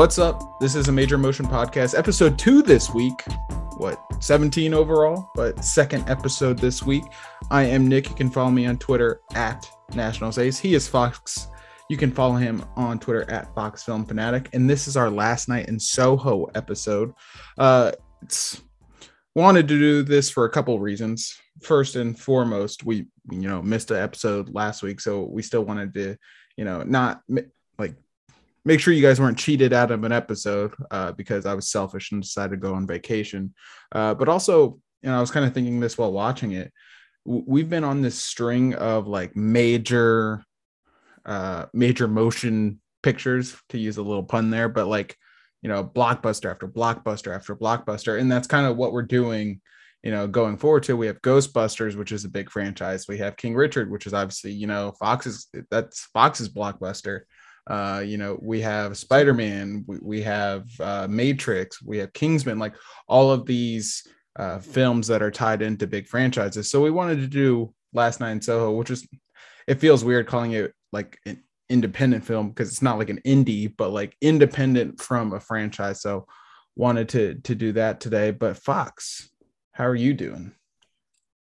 What's up? This is a Major Motion Podcast, episode two this week. What, 17 overall, but second episode this week. I am Nick. You can follow me on Twitter at National Ace. He is Fox. You can follow him on Twitter at Fox Film Fanatic. And this is our last night in Soho episode. Uh, it's wanted to do this for a couple reasons. First and foremost, we you know missed an episode last week, so we still wanted to you know not make sure you guys weren't cheated out of an episode uh, because I was selfish and decided to go on vacation. Uh, but also, you know, I was kind of thinking this while watching it. We've been on this string of like major, uh, major motion pictures, to use a little pun there, but like, you know, blockbuster after blockbuster after blockbuster, and that's kind of what we're doing. You know, going forward to we have Ghostbusters, which is a big franchise. We have King Richard, which is obviously you know Fox's that's Fox's blockbuster. Uh, you know, we have Spider Man, we, we have uh, Matrix, we have Kingsman, like all of these uh, films that are tied into big franchises. So we wanted to do Last Night in Soho, which is, it feels weird calling it like an independent film because it's not like an indie, but like independent from a franchise. So wanted to to do that today. But Fox, how are you doing?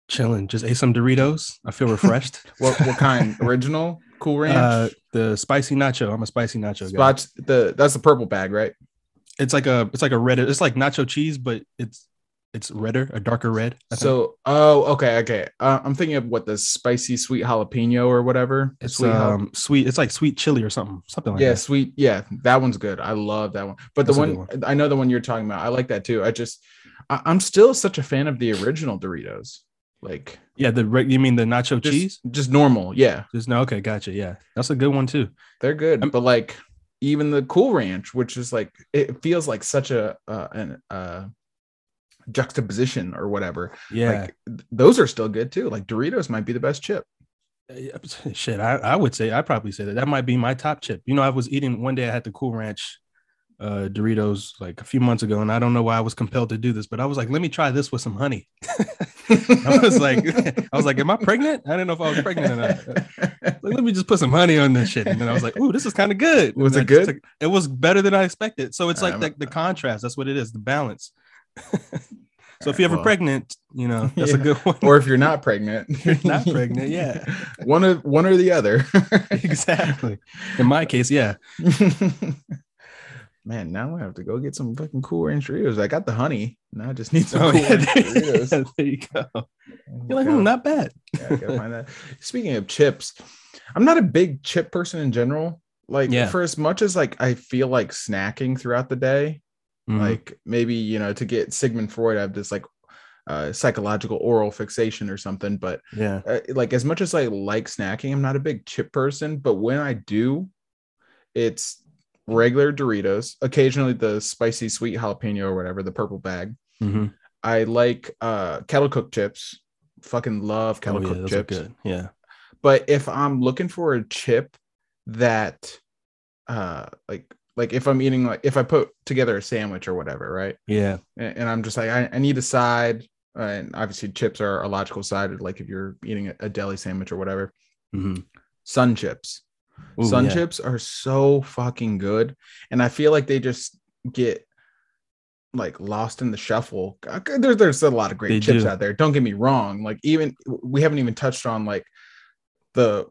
Chilling. Just ate some Doritos. I feel refreshed. what what kind? Original? Cool Ranch? Uh, the spicy nacho. I'm a spicy nacho Spots, guy. The that's the purple bag, right? It's like a it's like a red. It's like nacho cheese, but it's it's redder, a darker red. So, oh, okay, okay. Uh, I'm thinking of what the spicy sweet jalapeno or whatever. It's sweet, um, sweet. It's like sweet chili or something, something like yeah, that. sweet. Yeah, that one's good. I love that one. But That's the one, one, I know the one you're talking about. I like that too. I just, I, I'm still such a fan of the original Doritos. Like, yeah, the you mean the nacho just, cheese? Just normal, yeah. Just no, okay, gotcha. Yeah, that's a good one too. They're good, I'm, but like even the Cool Ranch, which is like it feels like such a uh, an uh juxtaposition or whatever. Yeah, like, those are still good too. Like Doritos might be the best chip. Shit, I, I would say I probably say that that might be my top chip. You know, I was eating one day. I had the Cool Ranch uh, Doritos like a few months ago, and I don't know why I was compelled to do this, but I was like, let me try this with some honey. I was like, I was like, am I pregnant? I didn't know if I was pregnant or not. Like, let me just put some honey on this shit, and then I was like, ooh, this is kind of good. Was it good? Took, it was better than I expected. So it's like the, the contrast. That's what it is, the balance. So if you're ever well, pregnant, you know that's yeah. a good one. Or if you're not pregnant, you're not pregnant, yeah. one of one or the other. exactly. In my case, yeah man, now I have to go get some fucking cool ranch Doritos. I got the honey. Now I just need some oh, cool yeah, Doritos. Yeah, there you go. You're like, hmm, not bad. yeah, I gotta find that. Speaking of chips, I'm not a big chip person in general. Like yeah. for as much as like I feel like snacking throughout the day, mm-hmm. like maybe you know to get Sigmund Freud, I have this like uh, psychological oral fixation or something. But yeah, uh, like as much as I like snacking, I'm not a big chip person. But when I do, it's regular Doritos, occasionally the spicy sweet jalapeno or whatever, the purple bag. Mm-hmm. I like uh kettle cooked chips. Fucking love kettle oh, cooked chips. Good. Yeah. But if I'm looking for a chip that uh like like if I'm eating like if I put together a sandwich or whatever, right? Yeah. And, and I'm just like I, I need a side. Uh, and obviously chips are a logical side, like if you're eating a, a deli sandwich or whatever. Mm-hmm. Sun chips. Ooh, Sun yeah. chips are so fucking good, and I feel like they just get like lost in the shuffle. There's there's a lot of great they chips do. out there. Don't get me wrong. Like even we haven't even touched on like the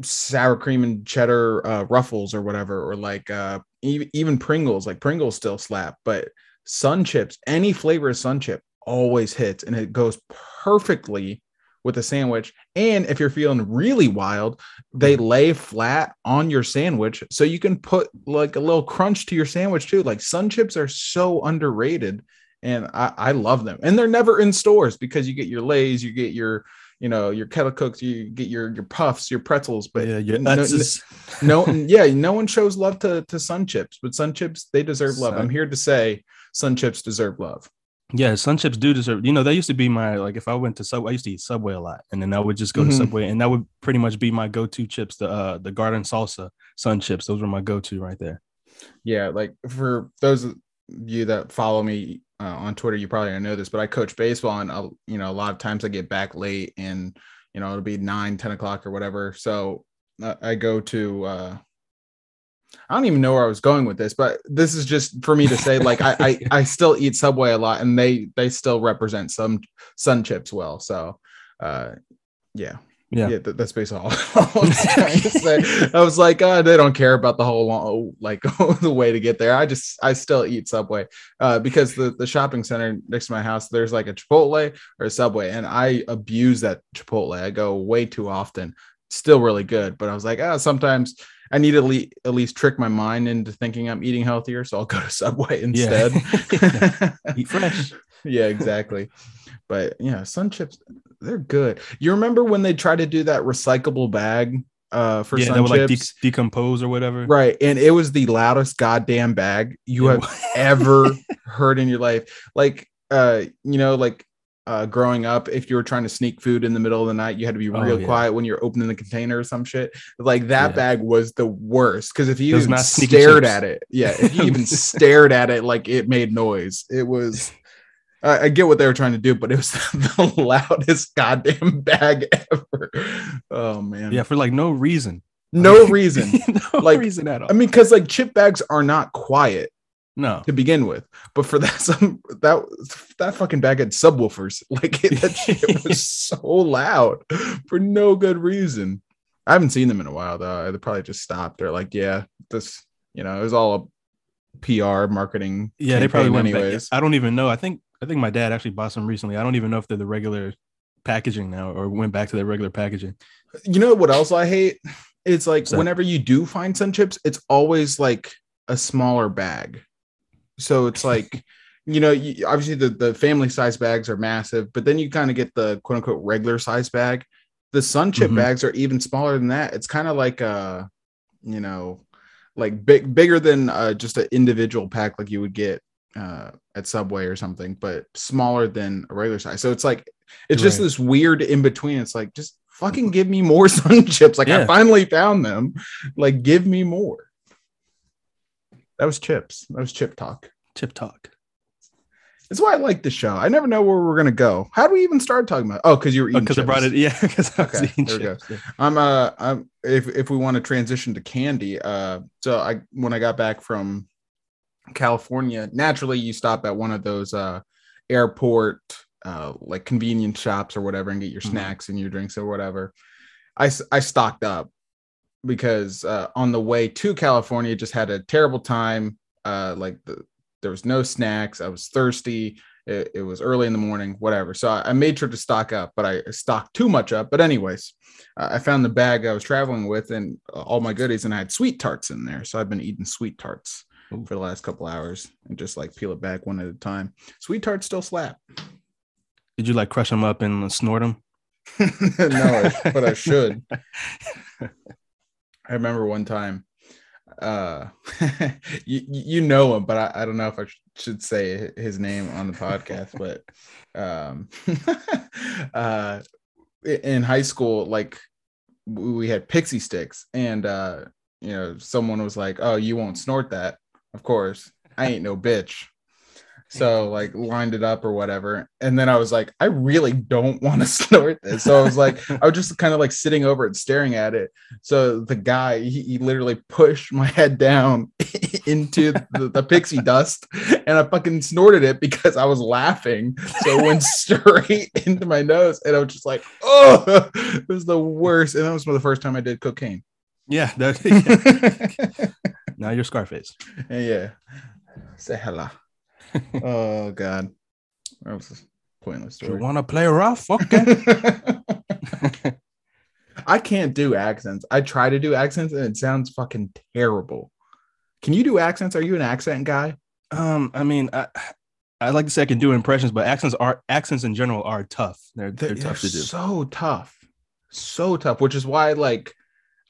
sour cream and cheddar uh, ruffles or whatever, or like uh, even even Pringles. Like Pringles still slap, but Sun chips, any flavor of Sun chip always hits, and it goes perfectly with a sandwich. And if you're feeling really wild, they mm-hmm. lay flat on your sandwich so you can put like a little crunch to your sandwich too. Like sun chips are so underrated and I, I love them. And they're never in stores because you get your lays, you get your you know your kettle cooks, you get your your puffs, your pretzels, but yeah, your no, no, yeah, no one shows love to to sun chips, but sun chips they deserve love. I'm here to say sun chips deserve love. Yeah, sun chips do deserve. You know, that used to be my like if I went to Subway, I used to eat Subway a lot, and then I would just go mm-hmm. to Subway, and that would pretty much be my go-to chips. The uh the garden salsa sun chips, those were my go-to right there. Yeah, like for those of you that follow me uh, on Twitter, you probably don't know this, but I coach baseball, and I'll, you know a lot of times I get back late, and you know it'll be nine, 10 o'clock or whatever. So uh, I go to uh I don't even know where I was going with this, but this is just for me to say, like, I, I, I still eat Subway a lot, and they they still represent some sun chips well. So, uh, yeah, Yeah. yeah, that, that's basically all I was trying to say. I was like, uh, they don't care about the whole long, like the way to get there. I just I still eat Subway uh, because the the shopping center next to my house there's like a Chipotle or a Subway, and I abuse that Chipotle. I go way too often. Still really good, but I was like, ah, sometimes I need to le- at least trick my mind into thinking I'm eating healthier, so I'll go to Subway Yeah. instead. Eat fresh. yeah, exactly. But yeah, sun chips, they're good. You remember when they tried to do that recyclable bag uh for yeah, sun that would like de- chips? decompose or whatever. right. And it was the loudest goddamn bag you Yeah. have ever heard in your life. Like uh, you know, like uh growing up, if you were trying to sneak food in the middle of the night, you had to be Oh, real yeah. quiet when you're opening the container or some shit. Like that Yeah. bag was the worst because if you even stared at it, yeah, if you even stared at it, like it made noise. It was I, I get what they were trying to do, but it was the loudest goddamn bag ever. Oh man, Yeah, for like no reason. no reason. no Like, reason at all. I mean, because like chip bags are not quiet no. to begin with, but for that some that that fucking bag had subwoofers. Like it, that shit was so loud for no good reason. I haven't seen them in a while though. They probably just stopped. They're like, yeah, this, you know, it was all a PR marketing. Yeah, they probably went back. I don't even know. I think I think my dad actually bought some recently. I don't even know if they're the regular packaging now or went back to their regular packaging. You know what else I hate? It's like that? whenever you do find sun chips, it's always like a smaller bag. So it's like, you know, you, obviously the, the family size bags are massive, but then you kind of get the quote unquote regular size bag. The sun chip Mhm. bags are even smaller than that. It's kind of like a, you know, like big bigger than uh, just an individual pack like you would get uh, at Subway or something, but smaller than a regular size. So it's like it's just Right. this weird in between. It's like just fucking give me more sun chips. Like I finally found them. Like give me more. That was chips. That was chip talk. Chip talk. That's why I like the show. I never know where we're gonna go. How do we even start talking about? Oh, because you were eating. Because I brought it. Yeah, because I was Okay, eating there we go. chips. I'm uh I'm if if we want to transition to candy, uh so I when I got back from California, naturally you stop at one of those uh airport uh like convenience shops or whatever and get your Mhm. snacks and your drinks or whatever. I I stocked up because uh on the way to California just had a terrible time. Uh like the there was no snacks. I was thirsty. It, it was early in the morning, whatever. So I, I made sure to stock up, but I stocked too much up. But anyways, uh, I found the bag I was traveling with and all my goodies, and I had sweet tarts in there. So I've been eating sweet tarts Ooh. for the last couple hours and just like peel it back one at a time. Sweet tarts still slap. Did you like crush them up and snort them? no, but I should. I remember one time, uh, you you know him, but I, I don't know if I sh- should say his name on the podcast. But um, uh, in high school, like we had pixie sticks, and uh, you know, someone was like, "Oh, you won't snort that." Of course, I ain't no bitch. So like lined it up or whatever, and then I was like, I really don't want to snort this. So I was like, I was just kind of like sitting over it, staring at it. So the guy, he, he literally pushed my head down into the, the pixie dust, and I fucking snorted it because I was laughing. So it went straight into my nose, and I was just like, oh, it was the worst. And that was the first time I did cocaine. Yeah. That, yeah. now you're Scarface. yeah. Say hello. oh God, that was a pointless story. You want to play rough? Okay. I can't do accents. I try to do accents and it sounds fucking terrible. Can you do accents? Are you an accent guy? um, I mean, I, I like to say I can do impressions, but accents are accents in general are tough. They're they're, They're, tough to do. so tough, so tough. Which is why, like,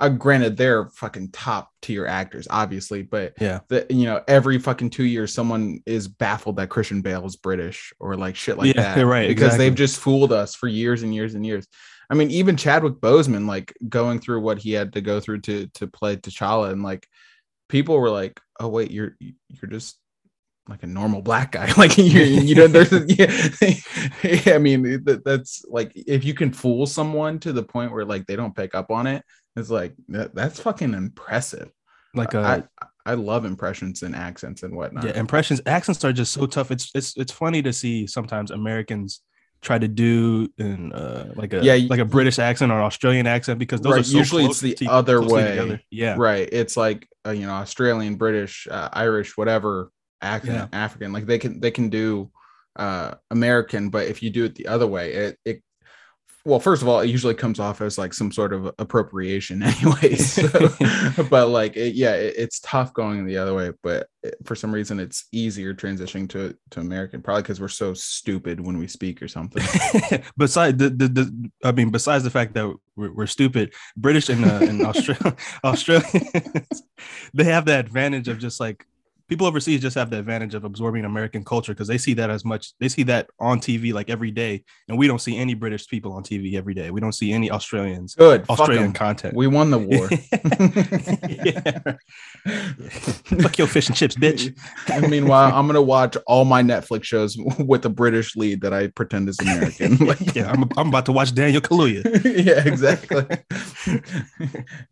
uh, granted, they're fucking top tier actors, obviously, but Yeah. the you know every fucking two years someone is baffled that Christian Bale is British or like shit like Yeah, that, right, Because exactly. they've just fooled us for years and years and years. I mean, even Chadwick Boseman, like going through what he had to go through to to play T'Challa, and like people were like, "Oh wait, you're you're just like a normal black guy." like you you know, there's yeah, I mean, that, that's like if you can fool someone to the point where like they don't pick up on it, it's like that, that's fucking impressive. like a I, I love impressions and accents and whatnot. yeah impressions accents are just so tough. It's it's it's funny to see sometimes Americans try to do in uh like a Yeah, like a British accent or Australian accent because those Right, are so usually it's the to- other way. together. Yeah. Right. It's like uh, you know Australian, British, uh, Irish, whatever accent, Yeah. African. Like they can they can do uh American, but if you do it the other way, it it well, first of all, it usually comes off as like some sort of appropriation, anyways. So- but like, it, yeah, it, it's tough going the other way. But it- for some reason, it's easier transitioning to to American, probably because we're so stupid when we speak or something. besides the, the, the I mean, besides the fact that we're, we're stupid, British and uh, and Australia, Australians, they have the advantage of just like people overseas just have the advantage of absorbing American culture because they see that as much. They see that on TV like every day, and we don't see any British people on TV every day. We don't see any Australians Good, Australian content. We won the war. Fuck your fish and chips, bitch. and meanwhile, I'm gonna watch all my Netflix shows with a British lead that I pretend is American. Like, yeah, I'm, I'm about to watch Daniel Kaluuya. yeah, exactly.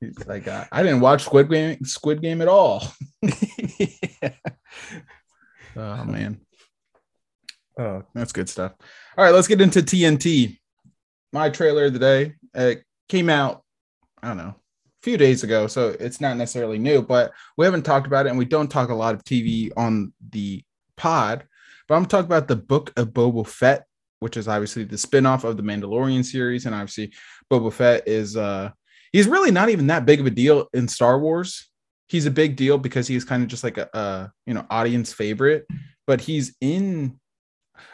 He's like, I, I didn't watch Squid Game, Squid Game at all. Oh man, oh that's good stuff. All right, let's get into TNT. My trailer of the day it came out. I don't know, a few days ago, so it's not necessarily new, but we haven't talked about it, and we don't talk a lot of TV on the pod. But I'm talking about the Book of Boba Fett, which is obviously the spin-off of the Mandalorian series, and obviously Boba Fett is uh he's really not even that big of a deal in Star Wars. He's a big deal because he's kind of just like a, a you know audience favorite, but he's in.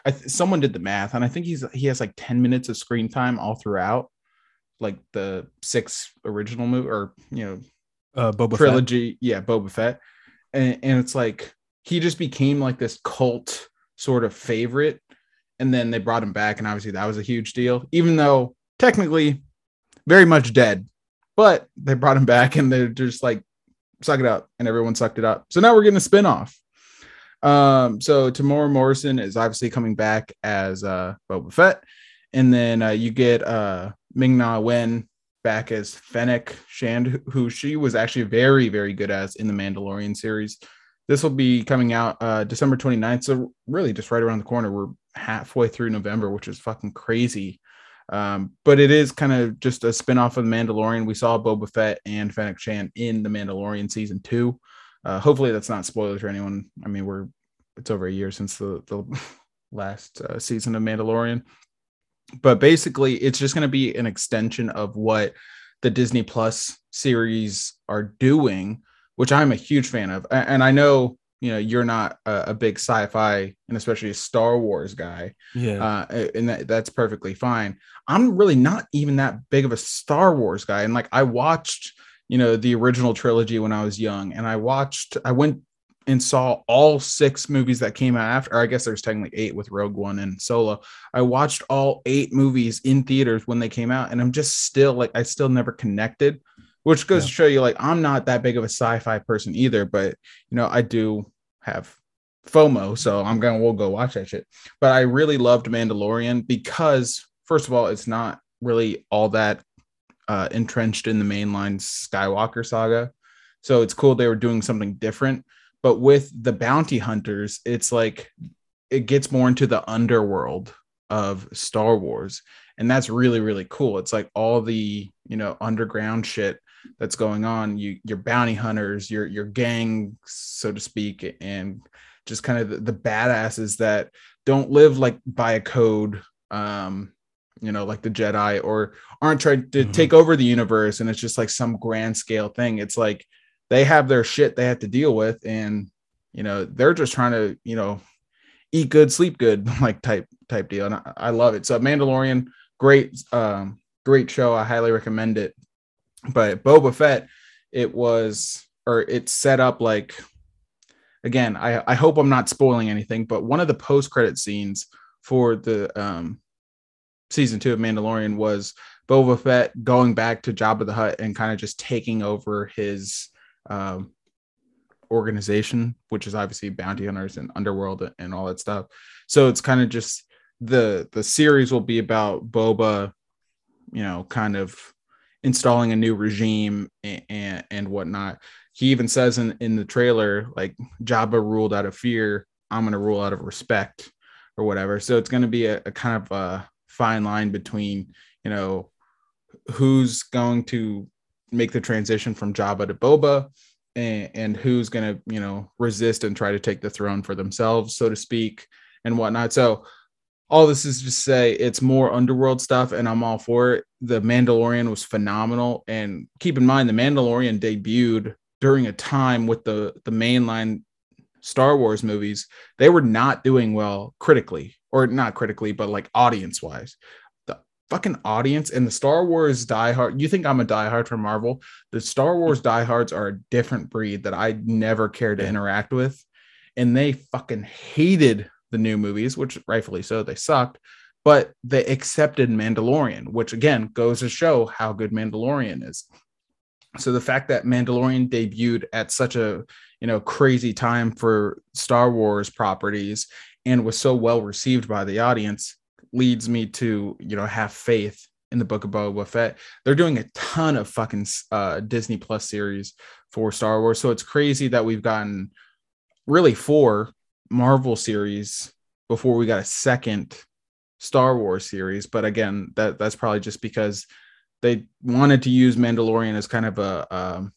I th- someone did the math, and I think he's he has like ten minutes of screen time all throughout, like the six original movie or you know Uh, Boba Fett. trilogy. Yeah, Boba Fett, and, and it's like he just became like this cult sort of favorite, and then they brought him back, and obviously that was a huge deal, even though technically very much dead, but they brought him back, and they're just like suck it up, and everyone sucked it up. So now we're getting a spinoff. Um, so Temuera Morrison is obviously coming back as uh Boba Fett, and then uh, you get uh Ming Na Wen back as Fennec Shand, who she was actually very, very good as in the Mandalorian series. This will be coming out uh December 29th. So really just right around the corner. We're halfway through November, which is fucking crazy. Um, but it is kind of just a spin-off of the Mandalorian. We saw Boba Fett and Fennec Shand in the Mandalorian season two. Uh, hopefully that's not spoilers for anyone. I mean, we're it's over a year since the the last uh, season of Mandalorian, but basically it's just going to be an extension of what the Disney Plus series are doing, which I'm a huge fan of. And I know you know you're not a, a big sci-fi and especially a Star Wars guy, Yeah. uh, and that, that's perfectly fine. I'm really not even that big of a Star Wars guy, and like I watched, you know, the original trilogy when I was young, and I watched, I went and saw all six movies that came out after. Or I guess there's technically eight with Rogue One and Solo. I watched all eight movies in theaters when they came out, and I'm just still like I still never connected, which goes Yeah. to show you like I'm not that big of a sci-fi person either, but you know I do have FOMO, so I'm gonna we'll go watch that shit. But I really loved Mandalorian because first of all, it's not really all that uh, entrenched in the mainline Skywalker saga, so it's cool they were doing something different. But with the bounty hunters, it's like it gets more into the underworld of Star Wars, and that's really really cool. It's like all the you know underground shit that's going on. You your bounty hunters, your your gang, so to speak, and just kind of the, the badasses that don't live like by a code um you know like the jedi or aren't trying to Mhm. take over the universe and it's just like some grand scale thing it's like they have their shit they have to deal with and you know they're just trying to you know eat good sleep good like type type deal and i, I love it so mandalorian great um great show i highly recommend it but boba fett it was or it's set up like again i i hope i'm not spoiling anything but one of the post credit scenes for the um season two of mandalorian was boba fett going back to jabba the hutt and kind of just taking over his um organization which is obviously bounty hunters and underworld and all that stuff. So it's kind of just the the series will be about boba you know kind of installing a new regime and and, and whatnot he even says in in the trailer like Jabba ruled out of fear, I'm gonna rule out of respect or whatever. So it's gonna be a, a kind of a fine line between you know who's going to make the transition from Jabba to Boba and, and who's going to, you know, resist and try to take the throne for themselves, so to speak, and whatnot. So, all this is to say it's more underworld stuff, and I'm all for it. The Mandalorian was phenomenal. And keep in mind, the Mandalorian debuted during a time with the, the mainline Star Wars movies, they were not doing well critically, or not critically, but like audience wise The fucking audience and the Star Wars diehard. You think I'm a diehard for Marvel? The Star Wars diehards are a different breed that I never cared to interact with, and they fucking hated the new movies, which rightfully so. They sucked, but they accepted Mandalorian, which again goes to show how good Mandalorian is. So the fact that Mandalorian debuted at such a you know crazy time for Star Wars properties and was so well received by the audience leads me to you know have faith in the book of Boba Fett. They're doing a ton of fucking uh, Disney Plus series for Star Wars, so it's crazy that we've gotten really four Marvel series before we got a second Star Wars series. But again, that that's probably just because they wanted to use Mandalorian as kind of a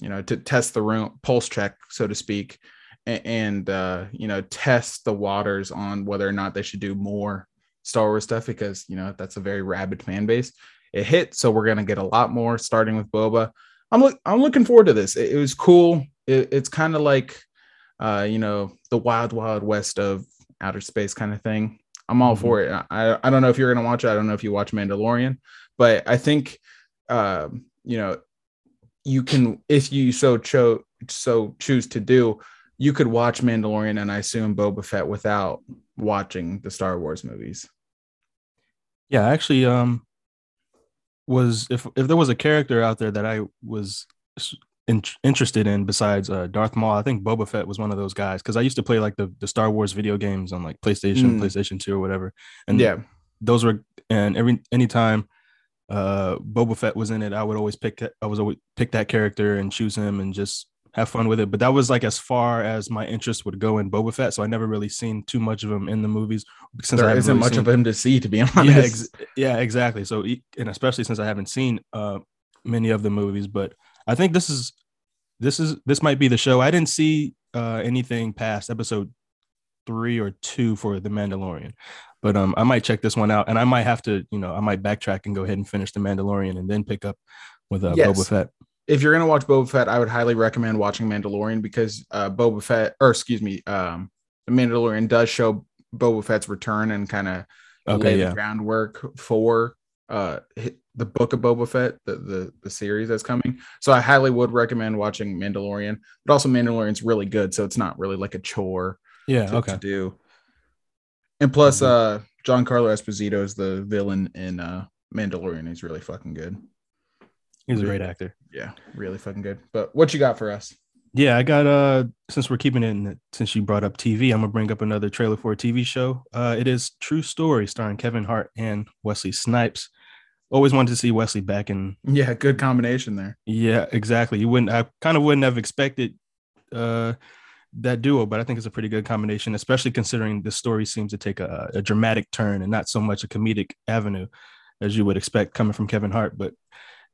you know to test the room pulse check, so to speak, and, and uh, you know test the waters on whether or not they should do more Star Wars stuff because you know that's a very rabid fan base. It hit, so we're gonna get a lot more starting with Boba. I'm look I'm looking forward to this. It, it was cool. It, it's kind of like uh, you know the wild wild west of outer space kind of thing. I'm all mm-hmm. for it. I I don't know if you're gonna watch it. I don't know if you watch Mandalorian, but I think uh, you know you can if you so cho so choose to do you could watch Mandalorian and I assume Boba Fett without watching the Star Wars movies. Yeah, actually, um, was if if there was a character out there that I was in, interested in besides uh, Darth Maul, I think Boba Fett was one of those guys because I used to play like the the Star Wars video games on like PlayStation, mm. PlayStation Two, or whatever, and yeah, those were and every anytime uh Boba Fett was in it, I would always pick I was always pick that character and choose him and just have fun with it. But that was like as far as my interest would go in Boba Fett. So I never really seen too much of him in the movies. Since there isn't really much seen... of him to see, to be honest. Yeah, ex- yeah, exactly. So and especially since I haven't seen uh, many of the movies, but I think this is this is this might be the show. I didn't see uh, anything past episode three or two for The Mandalorian. But um, I might check this one out, and I might have to, you know, I might backtrack and go ahead and finish The Mandalorian, and then pick up with uh, yes. Boba Fett if you're gonna watch Boba Fett, I would highly recommend watching Mandalorian because uh, Boba Fett, or excuse me, um, the Mandalorian does show Boba Fett's return and kind of okay, lay yeah. the groundwork for uh, the book of Boba Fett, the, the the series that's coming. So I highly would recommend watching Mandalorian, but also Mandalorian's really good, so it's not really like a chore. Yeah, to, okay. To do. And plus, mm-hmm. uh, Giancarlo Esposito is the villain in uh, Mandalorian. He's really fucking good. He's a great actor. Yeah, really fucking good. But what you got for us? Yeah, I got uh since we're keeping it in since you brought up TV, I'm gonna bring up another trailer for a TV show. Uh it is True Story starring Kevin Hart and Wesley Snipes. Always wanted to see Wesley back in Yeah, good combination there. Yeah, exactly. You wouldn't I kind of wouldn't have expected uh that duo, but I think it's a pretty good combination, especially considering the story seems to take a, a dramatic turn and not so much a comedic avenue as you would expect coming from Kevin Hart. But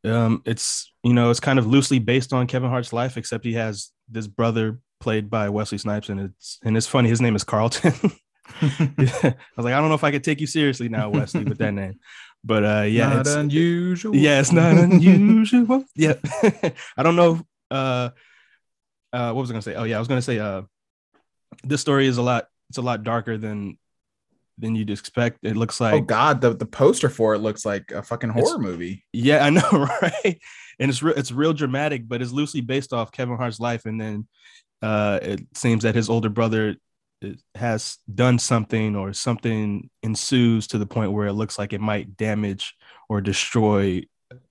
um, it's you know it's kind of loosely based on Kevin Hart's life, except he has this brother played by Wesley Snipes, and it's and it's funny. His name is Carlton. I was like, I don't know if I could take you seriously now, Wesley, with that name. But uh, yeah, not it's unusual. Yeah, it's not unusual. yeah, I don't know. Uh, uh, what was I gonna say? Oh yeah, I was gonna say uh, this story is a lot. It's a lot darker than than you'd expect. It looks oh, like oh god, the, the poster for it looks like a fucking horror movie. Yeah, I know, right? And it's real, it's real dramatic, but it's loosely based off Kevin Hart's life. And then uh, it seems that his older brother has done something, or something ensues to the point where it looks like it might damage or destroy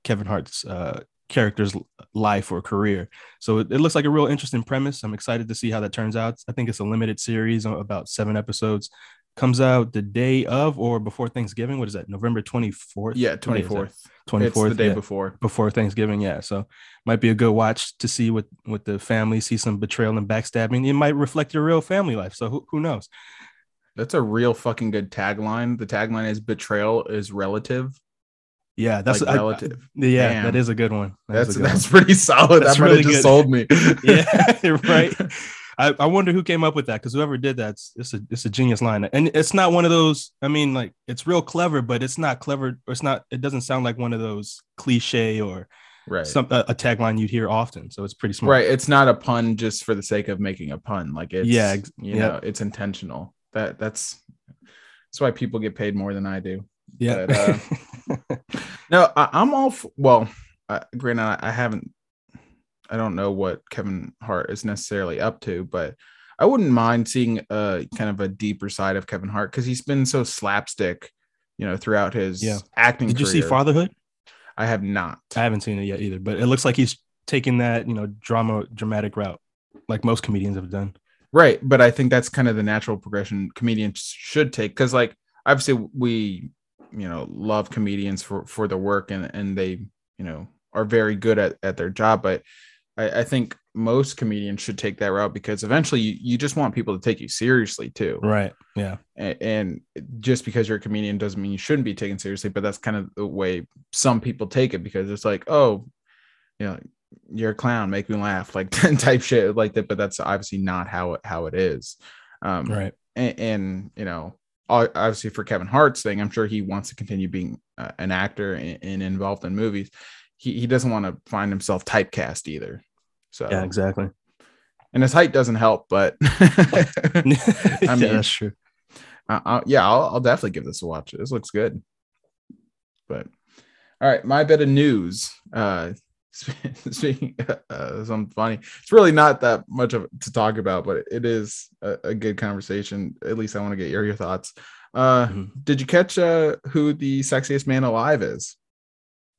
Kevin Hart's uh, character's life or career. So it, it, looks like a real interesting premise. I'm excited to see how that turns out. I think it's a limited series, about seven episodes comes out the day of or before Thanksgiving. What is that? November 24th? Yeah, What twenty day is that? fourth. 24th. It's the day yeah, before. before Thanksgiving. Yeah. So might be a good watch to see with with the family, see some betrayal and backstabbing. It might reflect your real family life. So who, who knows? That's a real fucking good tagline. The tagline is "Betrayal is relative." Yeah, that's like I- I- relative. yeah, Damn. that is a good one. That That's that's pretty solid. That's that might really have just good. sold me. Yeah, right. I, I wonder who came up with that because whoever did that, it's, it's a it's a genius line, and it's not one of those. I mean, like it's real clever, but it's not clever. Or it's not. It doesn't sound like one of those cliche or right. some a, a tagline you'd hear often. So it's pretty smart. Right. It's not a pun just for the sake of making a pun. Like it's Yeah, ex- you yeah. know, it's intentional. That that's that's why people get paid more than I do. Yeah. But, No, I, I'm all f- well. Uh, granted, I, I haven't. I don't know what Kevin Hart is necessarily up to, but I wouldn't mind seeing a kind of a deeper side of Kevin Hart because he's been so slapstick, you know, throughout his Yeah. acting. Did you see. Fatherhood? I have not. I haven't seen it yet either, but it looks like he's taking that you know drama dramatic route, like most comedians have done. Right, but I think that's kind of the natural progression comedians should take because, like, obviously we, you know, love comedians for for the work and and they, you know, are very good at at their job. But I, I think most comedians should take that route because eventually you, you just want people to take you seriously too. Right. Yeah. A- And just because you're a comedian doesn't mean you shouldn't be taken seriously. But that's kind of the way some people take it because it's like, oh, you know, you're a clown, make me laugh, like type shit like that. But that's obviously not how it how it is. Um, Right. and, and you know obviously for kevin hart's thing i'm sure he wants to continue being uh, an actor and, and involved in movies he, he doesn't want to find himself typecast either so Yeah. Exactly. and his height doesn't help but I mean- yeah, that's true. uh, uh, yeah I'll, I'll definitely give this a watch this looks good but all right my bit of news uh speaking uh, something funny it's really not that much of to talk about but it is a, a good conversation at least i want to get your, your thoughts uh Mhm. did you catch uh who the sexiest man alive is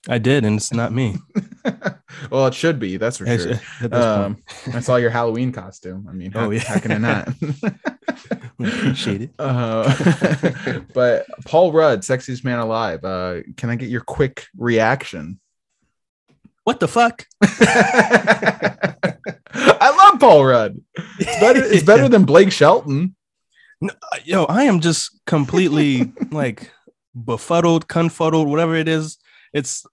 I did, and it's not me. well it should be that's for sure At this um i saw your halloween costume i mean how, Oh, yeah. how can it not Appreciate it. Uh, but Paul Rudd, sexiest man alive. Uh, can I get your quick reaction? What the fuck? I love Paul Rudd. It's better. It's better than Blake Shelton. Yo, I am just completely like befuddled, confuddled, whatever it is. It's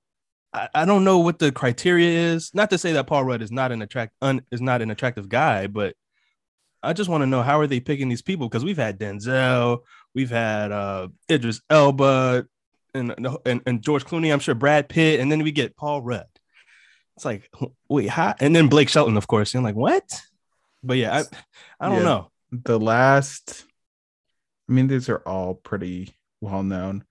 I, I don't know what the criteria is. Not to say that Paul Rudd is not an attract un, is not an attractive guy, but I just want to know how are they picking these people? Because we've had Denzel, we've had uh Idris Elba, and, and and George Clooney. I'm sure Brad Pitt, and then we get Paul Rudd. It's like wait, how? And then Blake Shelton, of course. And I'm like, what? But yeah, I I don't Yeah. know. The last. I mean, these are all pretty well known.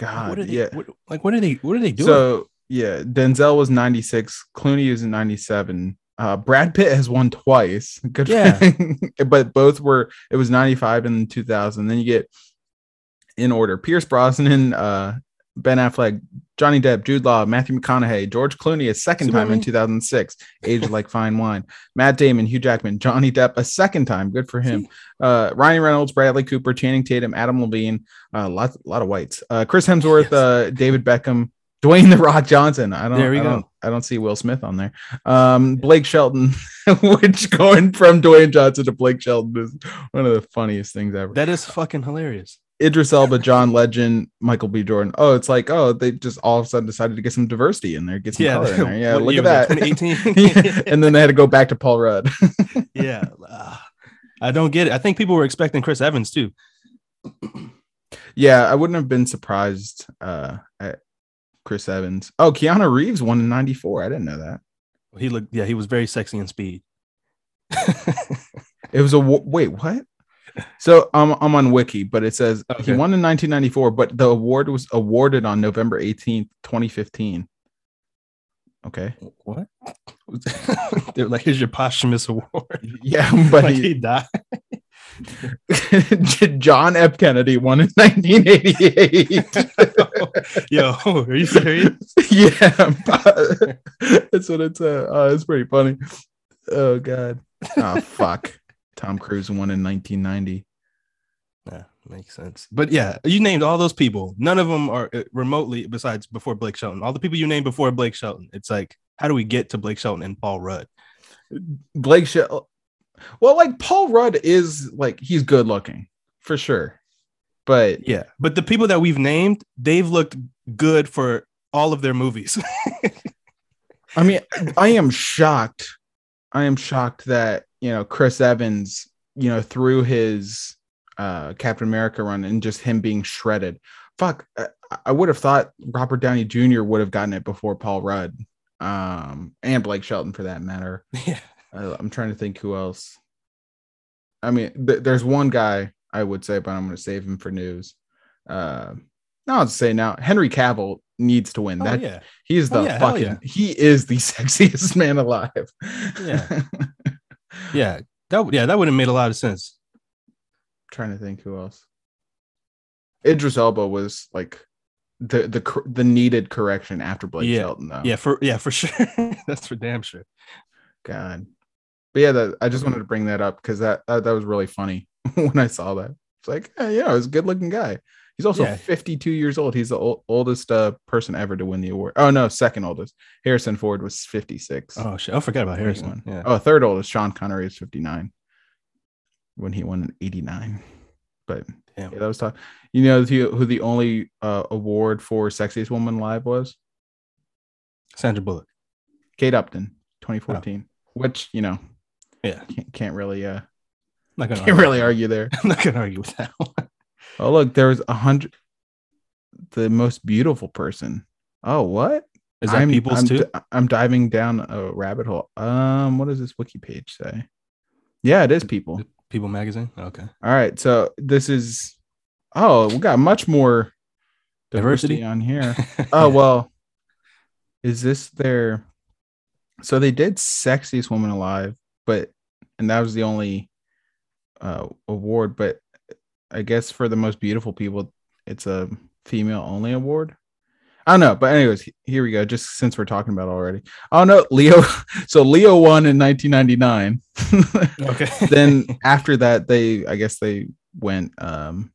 God, what are they? yeah. What, like, what are they? What are they doing? So yeah, Denzel was 96, Clooney is 97. Uh, Brad Pitt has won twice. Good Yeah. but both were it was 95 and 2000. Then you get in order Pierce Brosnan, uh, Ben Affleck, Johnny Depp, Jude Law, Matthew McConaughey, George Clooney a second time in mean? 2006, aged like fine wine. Matt Damon, Hugh Jackman, Johnny Depp a second time. Good for him. Uh, Ryan Reynolds, Bradley Cooper, Channing Tatum, Adam Levine, a lot, lot of whites. Uh, Chris Hemsworth, Yes. uh, David Beckham, Dwayne the Rock Johnson. I don't. There we I go. don't, I don't see Will Smith on there. Um, Blake Shelton, which going from Dwayne Johnson to Blake Shelton is one of the funniest things ever. that is fucking hilarious. Idris Elba, John Legend, Michael B. Jordan. Oh, it's like oh, they just all of a sudden decided to get some diversity in there, get some Yeah, color in there. Yeah, look at that. that, 2018? and then they had to go back to Paul Rudd. yeah, uh, I don't get it. I think people were expecting Chris Evans too. yeah, I wouldn't have been surprised uh, at Chris Evans. Oh, Keanu Reeves won in '94. I didn't know that. He looked, yeah, he was very sexy in Speed. It was a wait, what? So um, I'm on Wiki, but it says he won in 1994, but the award was awarded on November 18th, 2015. Okay. what? They're like, here's your posthumous award. Yeah, but like he- he died. John F. Kennedy won in 1988. Yo, are you serious? yeah, that's what it said. Oh, it's pretty funny. Oh god. Oh fuck. Tom Cruise won in 1990. Yeah, makes sense. But yeah, you named all those people. None of them are uh, remotely besides before Blake Shelton. All the people you named before Blake Shelton. It's like, how do we get to Blake Shelton and Paul Rudd? Blake Shelton. Well, like Paul Rudd is like he's good looking for sure. But yeah, but the people that we've named, they've looked good for all of their movies. I mean, I am shocked. I am shocked that, you know, Chris Evans, you know, through his uh Captain America run and just him being shredded. Fuck, I, I would have thought Robert Downey Jr. would have gotten it before Paul Rudd. Um, and Blake Shelton for that matter. Yeah. I, I'm trying to think who else. I mean, th- there's one guy I would say, but I'm going to save him for news. Uh, no, I'll say now Henry Cavill needs to win. Oh, that yeah. he's oh, the Oh, yeah, fucking yeah. he is the sexiest man alive. Yeah. Yeah. That would- yeah, that would have made a lot of sense. trying to think who else. Idris Elba was like the the the needed correction after Blake Yeah. Shelton though. Yeah, for yeah, for sure. That's for damn sure. God. But yeah, that, I just wanted to bring that up because that, that that was really funny when I saw that. It's like, yeah, yeah, was a good looking guy. He's also Yeah. 52 years old. He's the ol- oldest uh, person ever to win the award. Oh no, second oldest. Harrison Ford was 56. Oh shit. I forgot about Harrison. 21. Yeah. Oh, third oldest. Sean Connery is 59 when he won in 89. But yeah, that was tough. You know who, who the only uh, award for sexiest woman live was? Sandra Bullock. Kate Upton, 2014. Which you know, Yeah. can't, can't really uh not gonna can't argue. really argue there. I'm not gonna argue with that one. Oh look, there was a hundred. The most beautiful person. Oh what? Is that I'm, people's I'm, too? I'm diving down a rabbit hole. Um, what does this wiki page say? Yeah, it is people. People magazine? Okay. All right, so this is. Oh, we got much more diversity, Diversity? on here. Oh well, is this their? So they did sexiest woman alive, but and that was the only uh award. But I guess for the most beautiful people, it's a female only award. I don't know, but anyways, here we go. Just since we're talking about it already. Oh no, Leo. So Leo won in 1999. okay. then after that, they I guess they went um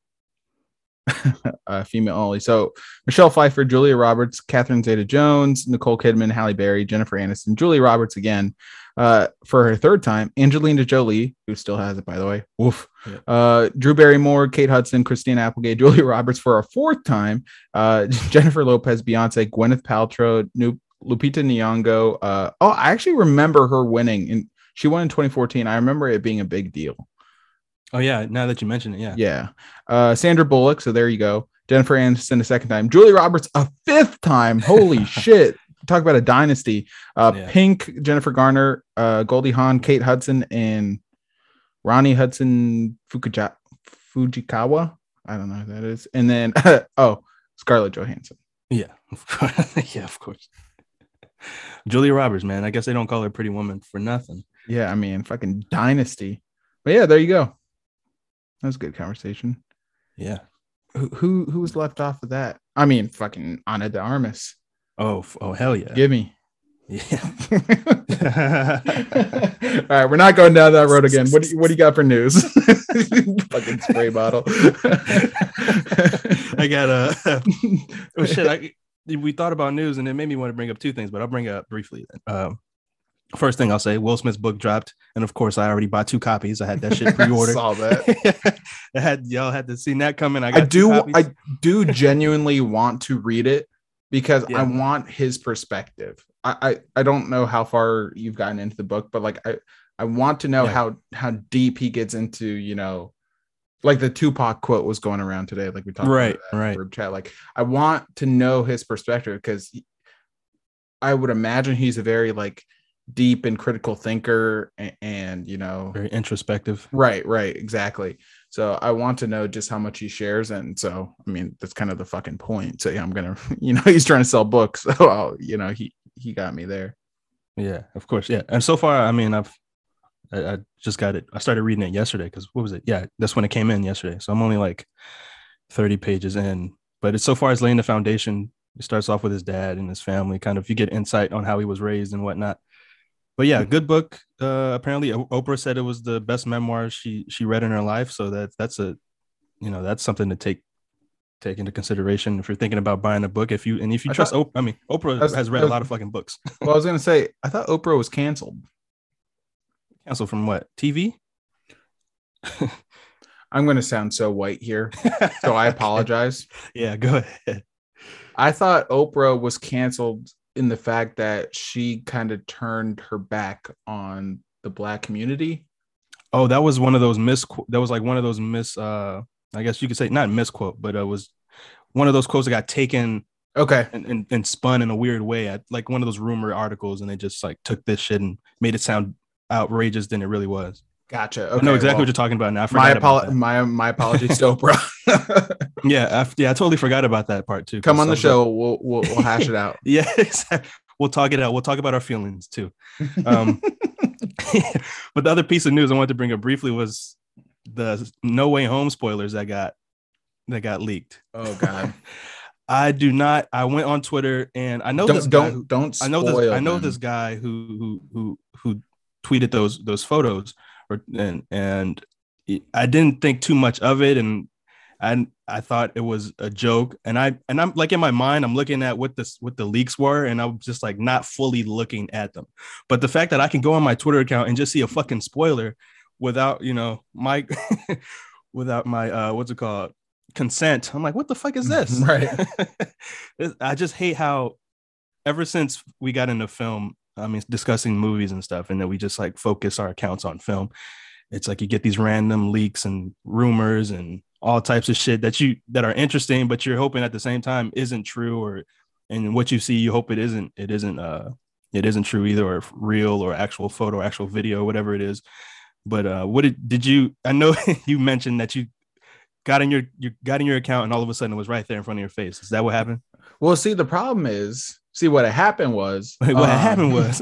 uh, female only. So Michelle Pfeiffer, Julia Roberts, Catherine Zeta Jones, Nicole Kidman, Halle Berry, Jennifer Aniston, Julia Roberts again uh, for her third time, Angelina Jolie, who still has it by the way, woof. Yeah. Uh, Drew Barrymore, Kate Hudson, Christina Applegate, Julia Roberts for a fourth time, uh, Jennifer Lopez, Beyonce, Gwyneth Paltrow, New Lupita Nyong'o. Uh, oh, I actually remember her winning, and she won in 2014. I remember it being a big deal. Oh yeah. Now that you mention it, yeah. Yeah. Uh, Sandra Bullock. So there you go. Jennifer Aniston a second time. Julie Roberts a fifth time. Holy shit. Talk about a dynasty. Uh, Yeah. Pink, Jennifer Garner, uh, Goldie Hawn, Kate Hudson, and Ronnie Hudson Fukuja- Fujikawa. I don't know who that is. And then, oh, Scarlett Johansson. Yeah. Of course. yeah. Of course. Julia Roberts, man. I guess they don't call her Pretty Woman for nothing. Yeah, I mean, fucking dynasty. But yeah, there you go. That was a good conversation. Yeah. Who who, who was left off of that? I mean, fucking Ana de Armas. Oh. Oh hell yeah. Give me. Yeah. All right, we're not going down that road again. What do you, what do you got for news? Fucking spray bottle. I got a. oh shit! I, we thought about news, and it made me want to bring up two things, but I'll bring it up briefly. Then. Um, first thing I'll say: Will Smith's book dropped, and of course, I already bought two copies. I had that shit pre-ordered. Saw that. I had y'all had to see that coming. I got I do. I do genuinely want to read it because Yeah. I want his perspective. I, I I don't know how far you've gotten into the book, but like I I want to know Yeah. how how deep he gets into you know, like the Tupac quote was going around today, like we talked Right, about right. group chat. Like I want to know his perspective because I would imagine he's a very like deep and critical thinker and, and you know Very introspective. Right, right, exactly. So I want to know just how much he shares, and so I mean that's kind of the fucking point. So yeah, I'm gonna, you know, he's trying to sell books, so I'll, you know, he he got me there. Yeah, of course. Yeah, and so far, I mean, I've I, I just got it. I started reading it yesterday because what was it? Yeah, that's when it came in yesterday. So I'm only like 30 pages in, but it's so far as laying the foundation. It starts off with his dad and his family. Kind of, you get insight on how he was raised and whatnot. But yeah, good book. Uh, apparently, Oprah said it was the best memoir she she read in her life. So that that's a you know that's something to take take into consideration if you're thinking about buying a book. If you and if you I trust, Oprah, I mean, Oprah was- has read I a was- lot of fucking books. Well, I was gonna say I thought Oprah was canceled. Canceled from what TV? I'm gonna sound so white here, so I apologize. Yeah, go ahead. I thought Oprah was canceled in the fact that she kind of turned her back on the black community. Oh, that was one of those miss. That was like one of those miss. uh I guess you could say not misquote, but it was one of those quotes that got taken Okay. and, and, and spun in a weird way at like one of those rumor articles, and they just like took this shit and made it sound outrageous than it really was. Gotcha. I know exactly well, what you're talking about now. I my, about my my apologies to Oprah. Yeah, I, yeah, I totally forgot about that part too. Come on the was like- show. We'll, we'll we'll hash it out. yeah, exactly. we'll talk it out. We'll talk about our feelings too. Um, but the other piece of news I wanted to bring up briefly was the No Way Home spoilers that got that got leaked. oh God. I do not. I went on Twitter and I know Don't this guy don't who- don't. I know this. spoil I know this guy who who who who tweeted those those photos, or and and I didn't think too much of it, and I I thought it was a joke, and I and I'm like in my mind, I'm looking at what this what the leaks were, and I'm just like not fully looking at them. But the fact that I can go on my Twitter account and just see a fucking spoiler without you know my without my uh what's it called consent, I'm like, what the fuck is this? Right. I just hate how ever since we got into film, I mean, discussing movies and stuff, and then we just like focus our accounts on film. It's like you get these random leaks and rumors and all types of shit that you that are interesting, but you're hoping at the same time isn't true, or and what you see, you hope it isn't. It isn't. Uh, it isn't true either, or real, or actual photo, actual video, whatever it is. But uh, what did did you? I know you mentioned that you got in your you got in your account and all of a sudden it was right there in front of your face. Is that what happened? Well, see, the problem is, see, what happened was, what um, happened was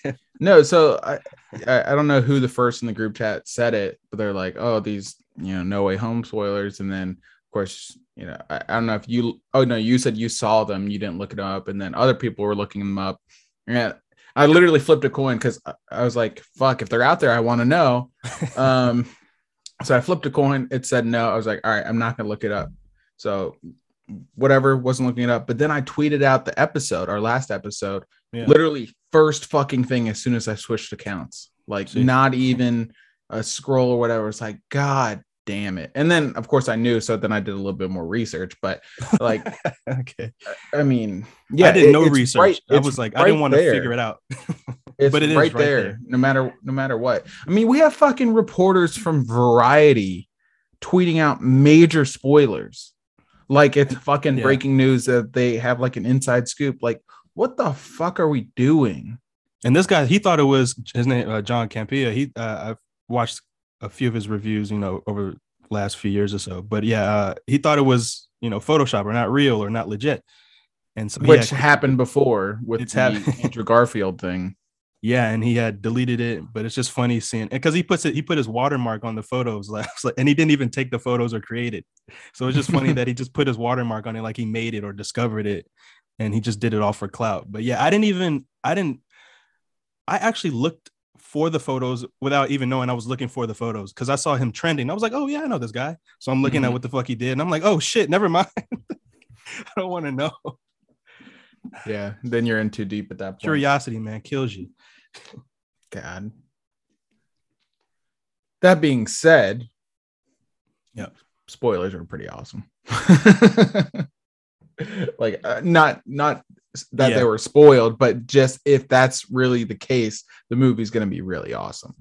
no. So I, I, don't know who the first in the group chat said it, but they're like, oh, these, you know, no way home spoilers, and then of course, you know, I, I don't know if you, oh no, you said you saw them, you didn't look it up, and then other people were looking them up, and I literally flipped a coin because I, I was like, fuck, if they're out there, I want to know. Um, so I flipped a coin. It said no. I was like, all right, I'm not gonna look it up. So whatever, wasn't looking it up. But then I tweeted out the episode, our last episode, Yeah. literally first fucking thing as soon as I switched accounts. Like See. not even a scroll or whatever. It's like, God damn it. And then of course I knew, so then I did a little bit more research. But like, okay. I mean, yeah, I did it- no research. right- I was like, I didn't want to figure it out. It's but it is right, right there, there. no matter no matter what. I mean, we have fucking reporters from Variety tweeting out major spoilers. Like it's fucking Yeah. breaking news that they have like an inside scoop. Like, what the fuck are we doing? And this guy, he thought it was his name, uh, John Campea. He, uh, I've watched a few of his reviews, you know, over the last few years or so. But yeah, uh, he thought it was, you know, Photoshop or not real or not legit. And so, Which yeah, happened before with It's the happened. Andrew Garfield thing. Yeah, and he had deleted it, but it's just funny seeing because he puts it, he put his watermark on the photos, like, and he didn't even take the photos or create it. So it's just funny that he just put his watermark on it, like he made it or discovered it, and he just did it all for clout. But yeah, I didn't even, I didn't, I actually looked for the photos without even knowing I was looking for the photos because I saw him trending. I was like, oh yeah, I know this guy. So I'm looking Mhm. at what the fuck he did, and I'm like, oh shit, never mind. I don't want to know. Yeah, then you're in too deep at that point. Curiosity, man, kills you. God. That being said, yeah, spoilers are pretty awesome. like uh, not not that Yeah. they were spoiled, but just if that's really the case, the movie's going to be really awesome.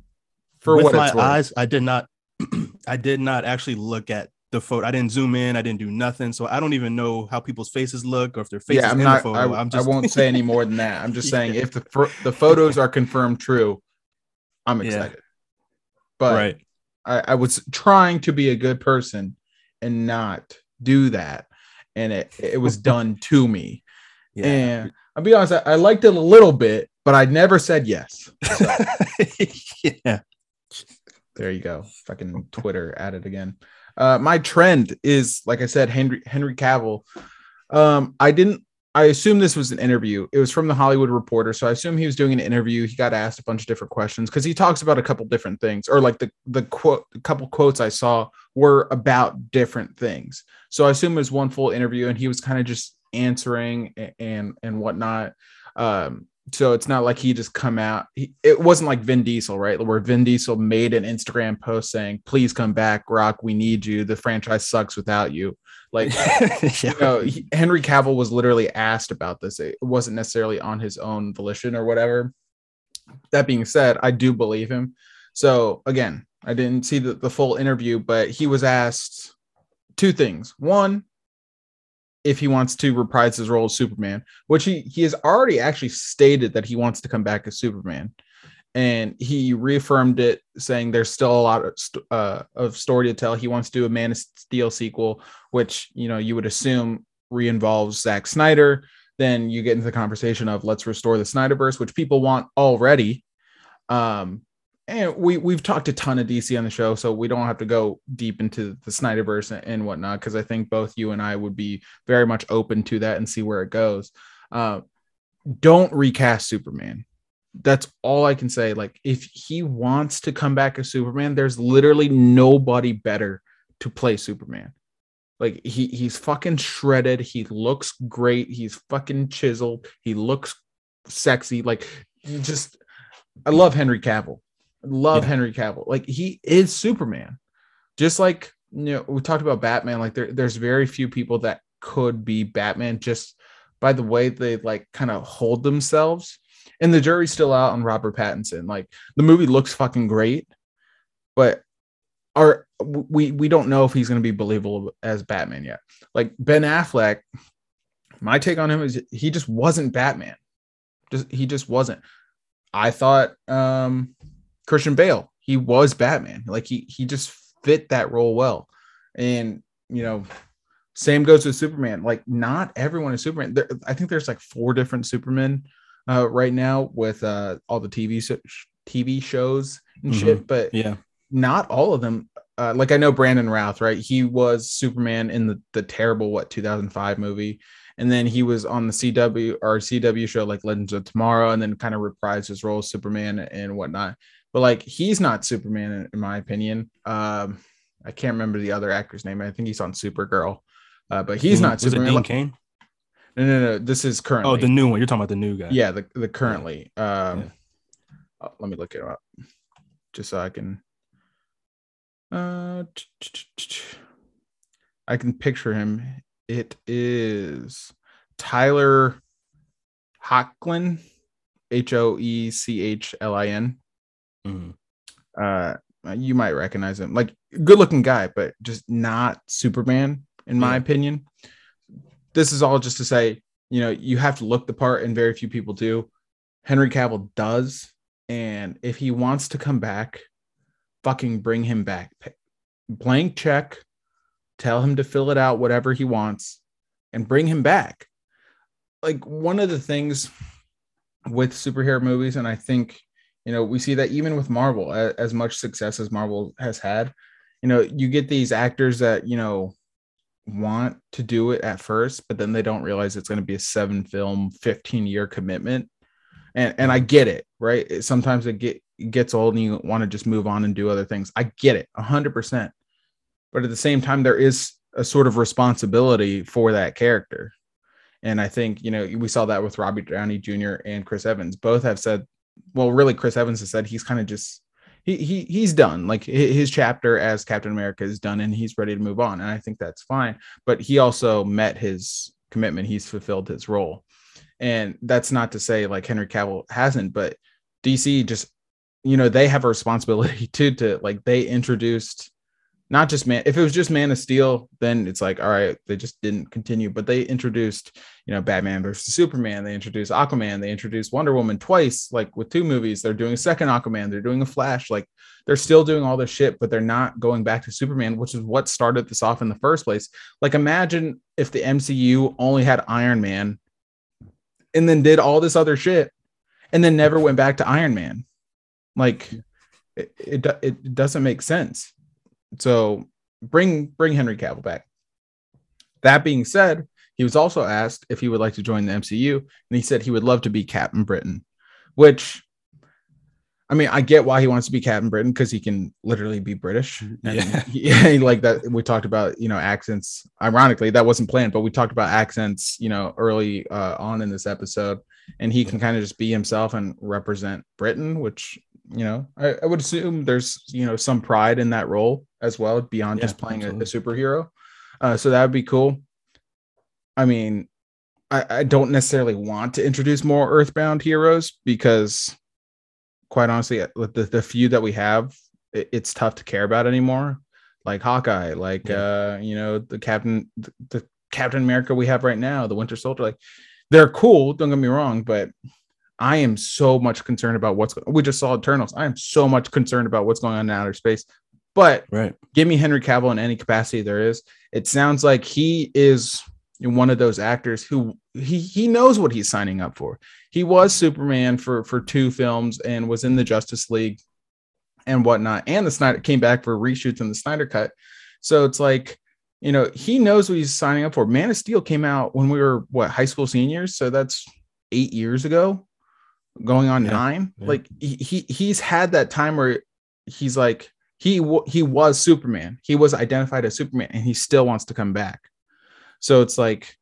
For with what my it's worth. eyes, I did not, I did not actually look at the photo. I didn't zoom in. I didn't do nothing. So I don't even know how people's faces look or if their faces yeah, I'm in not. photo. I, I'm just, I won't say any more than that. I'm just saying Yeah. if the the photos are confirmed true, I'm Yeah. excited. But right. I, I was trying to be a good person and not do that, and it it was done to me. Yeah. And I'll be honest, I, I liked it a little bit, but I never said yes. yeah. There you go. Fucking Twitter at it again. Uh, my trend is, like I said, Henry Henry Cavill. Um, I didn't I assume this was an interview. It was from the Hollywood Reporter, so I assume he was doing an interview. He got asked a bunch of different questions because he talks about a couple different things, or like the the quote, a couple quotes I saw were about different things. So I assume it was one full interview, and he was kind of just answering and and, and whatnot. Um, so it's not like he just come out. He, it wasn't like Vin Diesel, right? Where Vin Diesel made an Instagram post saying, "Please come back, Rock. We need you. The franchise sucks without you." Like, yeah. you know, he, Henry Cavill was literally asked about this. It wasn't necessarily on his own volition or whatever. That being said, I do believe him. So again, I didn't see the, the full interview, but he was asked two things. One, if he wants to reprise his role as Superman, which he he has already actually stated that he wants to come back as Superman, and he reaffirmed it, saying there's still a lot of, uh, of story to tell. He wants to do a Man of Steel sequel, which you know you would assume re-involves Zack Snyder. Then you get into the conversation of let's restore the Snyderverse, which people want already. Um, and we we've talked a ton of DC on the show, so we don't have to go deep into the Snyderverse and, and whatnot because I think both you and I would be very much open to that and see where it goes. Uh, don't recast Superman. That's all I can say. Like, if he wants to come back as Superman, there's literally nobody better to play Superman. Like he he's fucking shredded. He looks great. He's fucking chiseled. He looks sexy. Like just I love Henry Cavill. Love yeah. Henry Cavill. Like he is Superman. Just like you know, we talked about Batman. Like there, there's very few people that could be Batman just by the way they like kind of hold themselves. And the jury's still out on Robert Pattinson. Like the movie looks fucking great, but are we we don't know if he's going to be believable as Batman yet. Like Ben Affleck, my take on him is he just wasn't Batman. Just he just wasn't. I thought um Christian Bale. He was Batman. Like he he just fit that role well. And you know, same goes with Superman. Like not everyone is Superman. There, I think there's like four different Supermen uh, right now with uh, all the TV TV shows and mm-hmm. shit. But yeah, not all of them. Uh, like I know Brandon Routh, right? He was Superman in the the terrible what 2005 movie, and then he was on the CW or CW show like Legends of Tomorrow, and then kind of reprised his role as Superman and whatnot but like he's not Superman in, in my opinion. Um, I can't remember the other actor's name. I think he's on Supergirl, uh, but he's not was Superman. It Dean Cain? No, no, no. This is currently. Oh, the new one. You're talking about the new guy. Yeah, the the currently. Yeah. Um, yeah. Oh, let me look it up, just so I can. Uh, I can picture him. It is Tyler Hoechlin, H O E C H L I N. Mm-hmm. Uh, you might recognize him. Like good looking guy, but just not Superman, in yeah. my opinion. This is all just to say, you know, you have to look the part, and very few people do. Henry Cavill does, and if he wants to come back, fucking bring him back. Blank check, tell him to fill it out, whatever he wants, and bring him back. Like one of the things with superhero movies, and I think you know, we see that even with Marvel, as, much success as Marvel has had, you know, you get these actors that, you know, want to do it at first, but then they don't realize it's going to be a seven film, 15 year commitment. And and I get it, right? Sometimes it get it gets old and you want to just move on and do other things. I get it, hundred percent. But at the same time, there is a sort of responsibility for that character. And I think, you know, we saw that with Robbie Downey Jr. and Chris Evans. Both have said well, really, Chris Evans has said he's kind of just he he he's done. Like his chapter as Captain America is done, and he's ready to move on. And I think that's fine. But he also met his commitment. He's fulfilled his role, and that's not to say like Henry Cavill hasn't, but DC just you know they have a responsibility too to like they introduced not just man if it was just man of steel then it's like all right they just didn't continue but they introduced you know batman versus superman they introduced aquaman they introduced wonder woman twice like with two movies. They're doing a second aquaman they're doing a flash like they're still doing all this shit but they're not going back to superman which is what started this off in the first place. Like imagine if the mcu only had iron man and then did all this other shit and then never went back to iron man. Like it, it, it doesn't make sense so bring bring Henry Cavill back. That being said, He was also asked if he would like to join the MCU, and he said he would love to be Captain Britain, which I mean, I get why he wants to be Captain Britain because he can literally be British. And Yeah. yeah, like that. We talked about, you know, accents. Ironically, that wasn't planned, but we talked about accents, you know, early uh, on in this episode, and he can kind of just be himself and represent Britain, which, you know, I, I would assume there's, you know, some pride in that role as well beyond Yeah, just playing a, a superhero. Uh, so that would be cool. I mean, I, I don't necessarily want to introduce more Earthbound heroes because, quite honestly, with the, the few that we have, it- it's tough to care about anymore. Like Hawkeye, like uh, you know, the Captain, the, the Captain America we have right now, the Winter Soldier, like they're cool. Don't get me wrong, but I am so much concerned about what's. We just saw Eternals. I am so much concerned about what's going on in outer space. But Right. give me Henry Cavill in any capacity there is. It sounds like he is one of those actors who he he knows what he's signing up for. He was Superman for for two films and was in the Justice League and whatnot. And the Snyder came back for reshoots in the Snyder cut. So it's like, you know, he knows what he's signing up for. Man of Steel came out when we were what high school seniors, so that's eight years ago, going on Yeah, nine. yeah. Like he, he he's had that time where he's like he he was Superman. He was identified as Superman, and he still wants to come back. So it's like,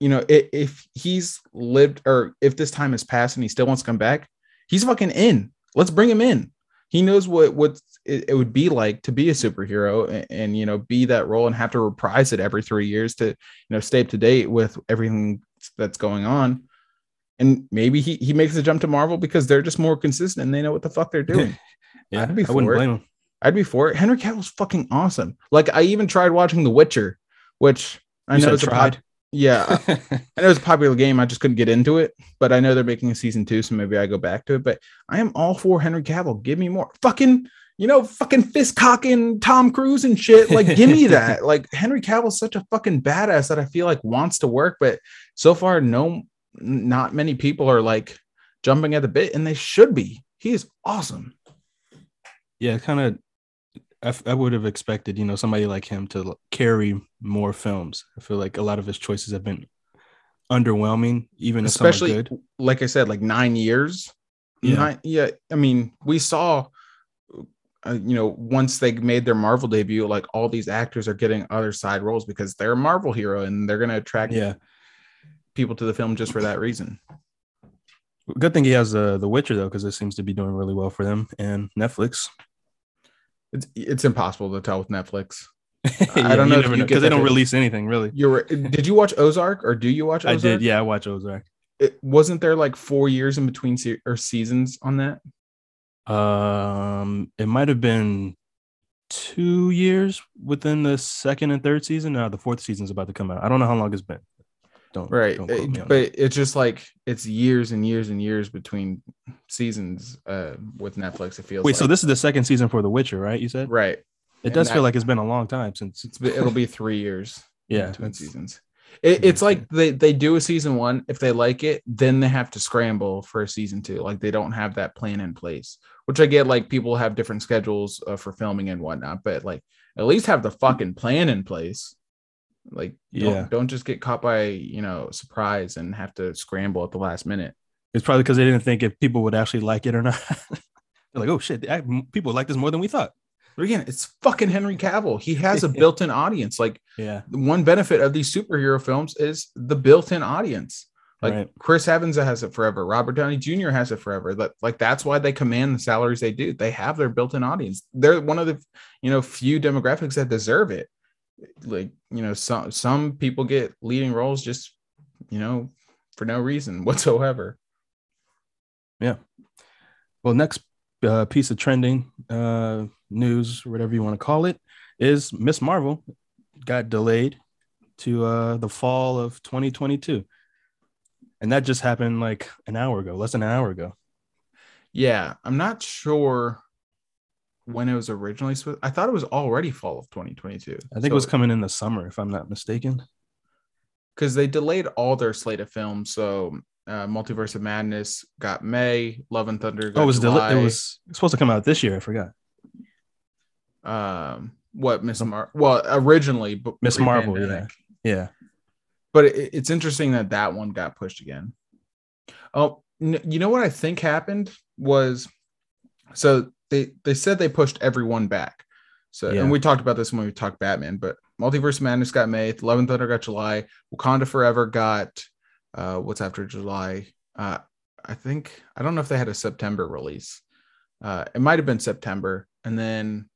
you know, i- if he's lived or if this time has passed and he still wants to come back, he's fucking in. Let's bring him in. He knows what what it, it would be like to be a superhero and, and you know be that role and have to reprise it every three years to you know stay up to date with everything that's going on. And maybe he he makes the jump to Marvel because they're just more consistent and they know what the fuck they're doing. Yeah. I'd be I wouldn't it. blame him. I'd be for it. Henry Cavill's fucking awesome. Like I even tried watching The Witcher, which I You know it's a tried. pop- yeah, I know it's a popular game. I just couldn't get into it, but I know they're making a season two, so maybe I go back to it. But I am all for Henry Cavill. Give me more. Fucking, you know, fucking fist cocking Tom Cruise and shit. Like, give me that. Like Henry Cavill's such a fucking badass that I feel like wants to work, but so far, no, not many people are like jumping at the bit, and they should be. He is awesome. yeah, kind of. I would have expected, you know, somebody like him to carry more films. I feel like a lot of his choices have been underwhelming, even if especially good. like I said, like nine years. Yeah. Nine, yeah. I mean, we saw, uh, you know, once they made their Marvel debut, like all these actors are getting other side roles because they're a Marvel hero and they're going to attract Yeah, people to the film just for that reason. good thing he has uh, The Witcher though, because it seems to be doing really well for them and Netflix. It's it's impossible to tell with Netflix. I don't know if you get because they don't release anything really. You're did you watch Ozark or do you watch Ozark? I did, yeah. I watch Ozark. It, wasn't there like four years in between se- or seasons on that? Um, it might have been two years within the second and third season. Now the fourth season's about to come out. I don't know how long it's been. Don't right Don't It- but it's just like it's years and years and years between seasons uh with netflix it feels Wait, so this is the second season for The Witcher, right? You said right it and does that- feel like it's been a long time since. it's it'll be three years Yeah, between seasons it, it's like they they do a season one if they like it then they have to scramble for a season two like they don't have that plan in place which i get like people have different schedules uh, for filming and whatnot but like at least have the fucking plan in place like don't, Yeah. don't just get caught by you know surprise and have to scramble at the last minute It's probably because they didn't think if people would actually like it or not. They're like, oh shit, I- people like this more than we thought. But again, it's fucking Henry Cavill. He has a built-in audience. Like Yeah, one benefit of these superhero films is the built-in audience. Like Right. Chris Evans has it forever. Robert Downey Jr. has it forever. That like that's why they command the salaries they do. They have their built-in audience. They're one of the you know few demographics that deserve it. Like you know some some people get leading roles just you know for no reason whatsoever. Yeah. Well, next uh, piece of trending uh, news, whatever you want to call it, is Miss Marvel got delayed to uh, the fall of 2022. And that just happened like an hour ago, less than an hour ago. Yeah, I'm not sure when it was originally supposed. I thought it was already fall of 2022. I think it was coming in the summer, if I'm not mistaken. because they delayed all their slate of films. So, uh, Multiverse of Madness got May, Love and Thunder. Got Oh, it was, July. it was supposed to come out this year. I forgot. um, what Miss Mar? Well, originally, but Miss Marvel, pre-pandemic. Yeah. But it, it's interesting that that one got pushed again. Oh, n- you know what I think happened was so they they said they pushed everyone back. So Yeah. and we talked about this when we talked Batman, but Multiverse of Madness got May, Love and Thunder got July, Wakanda Forever got uh what's after July? Uh I think I don't know if they had a September release. Uh it might have been September, and then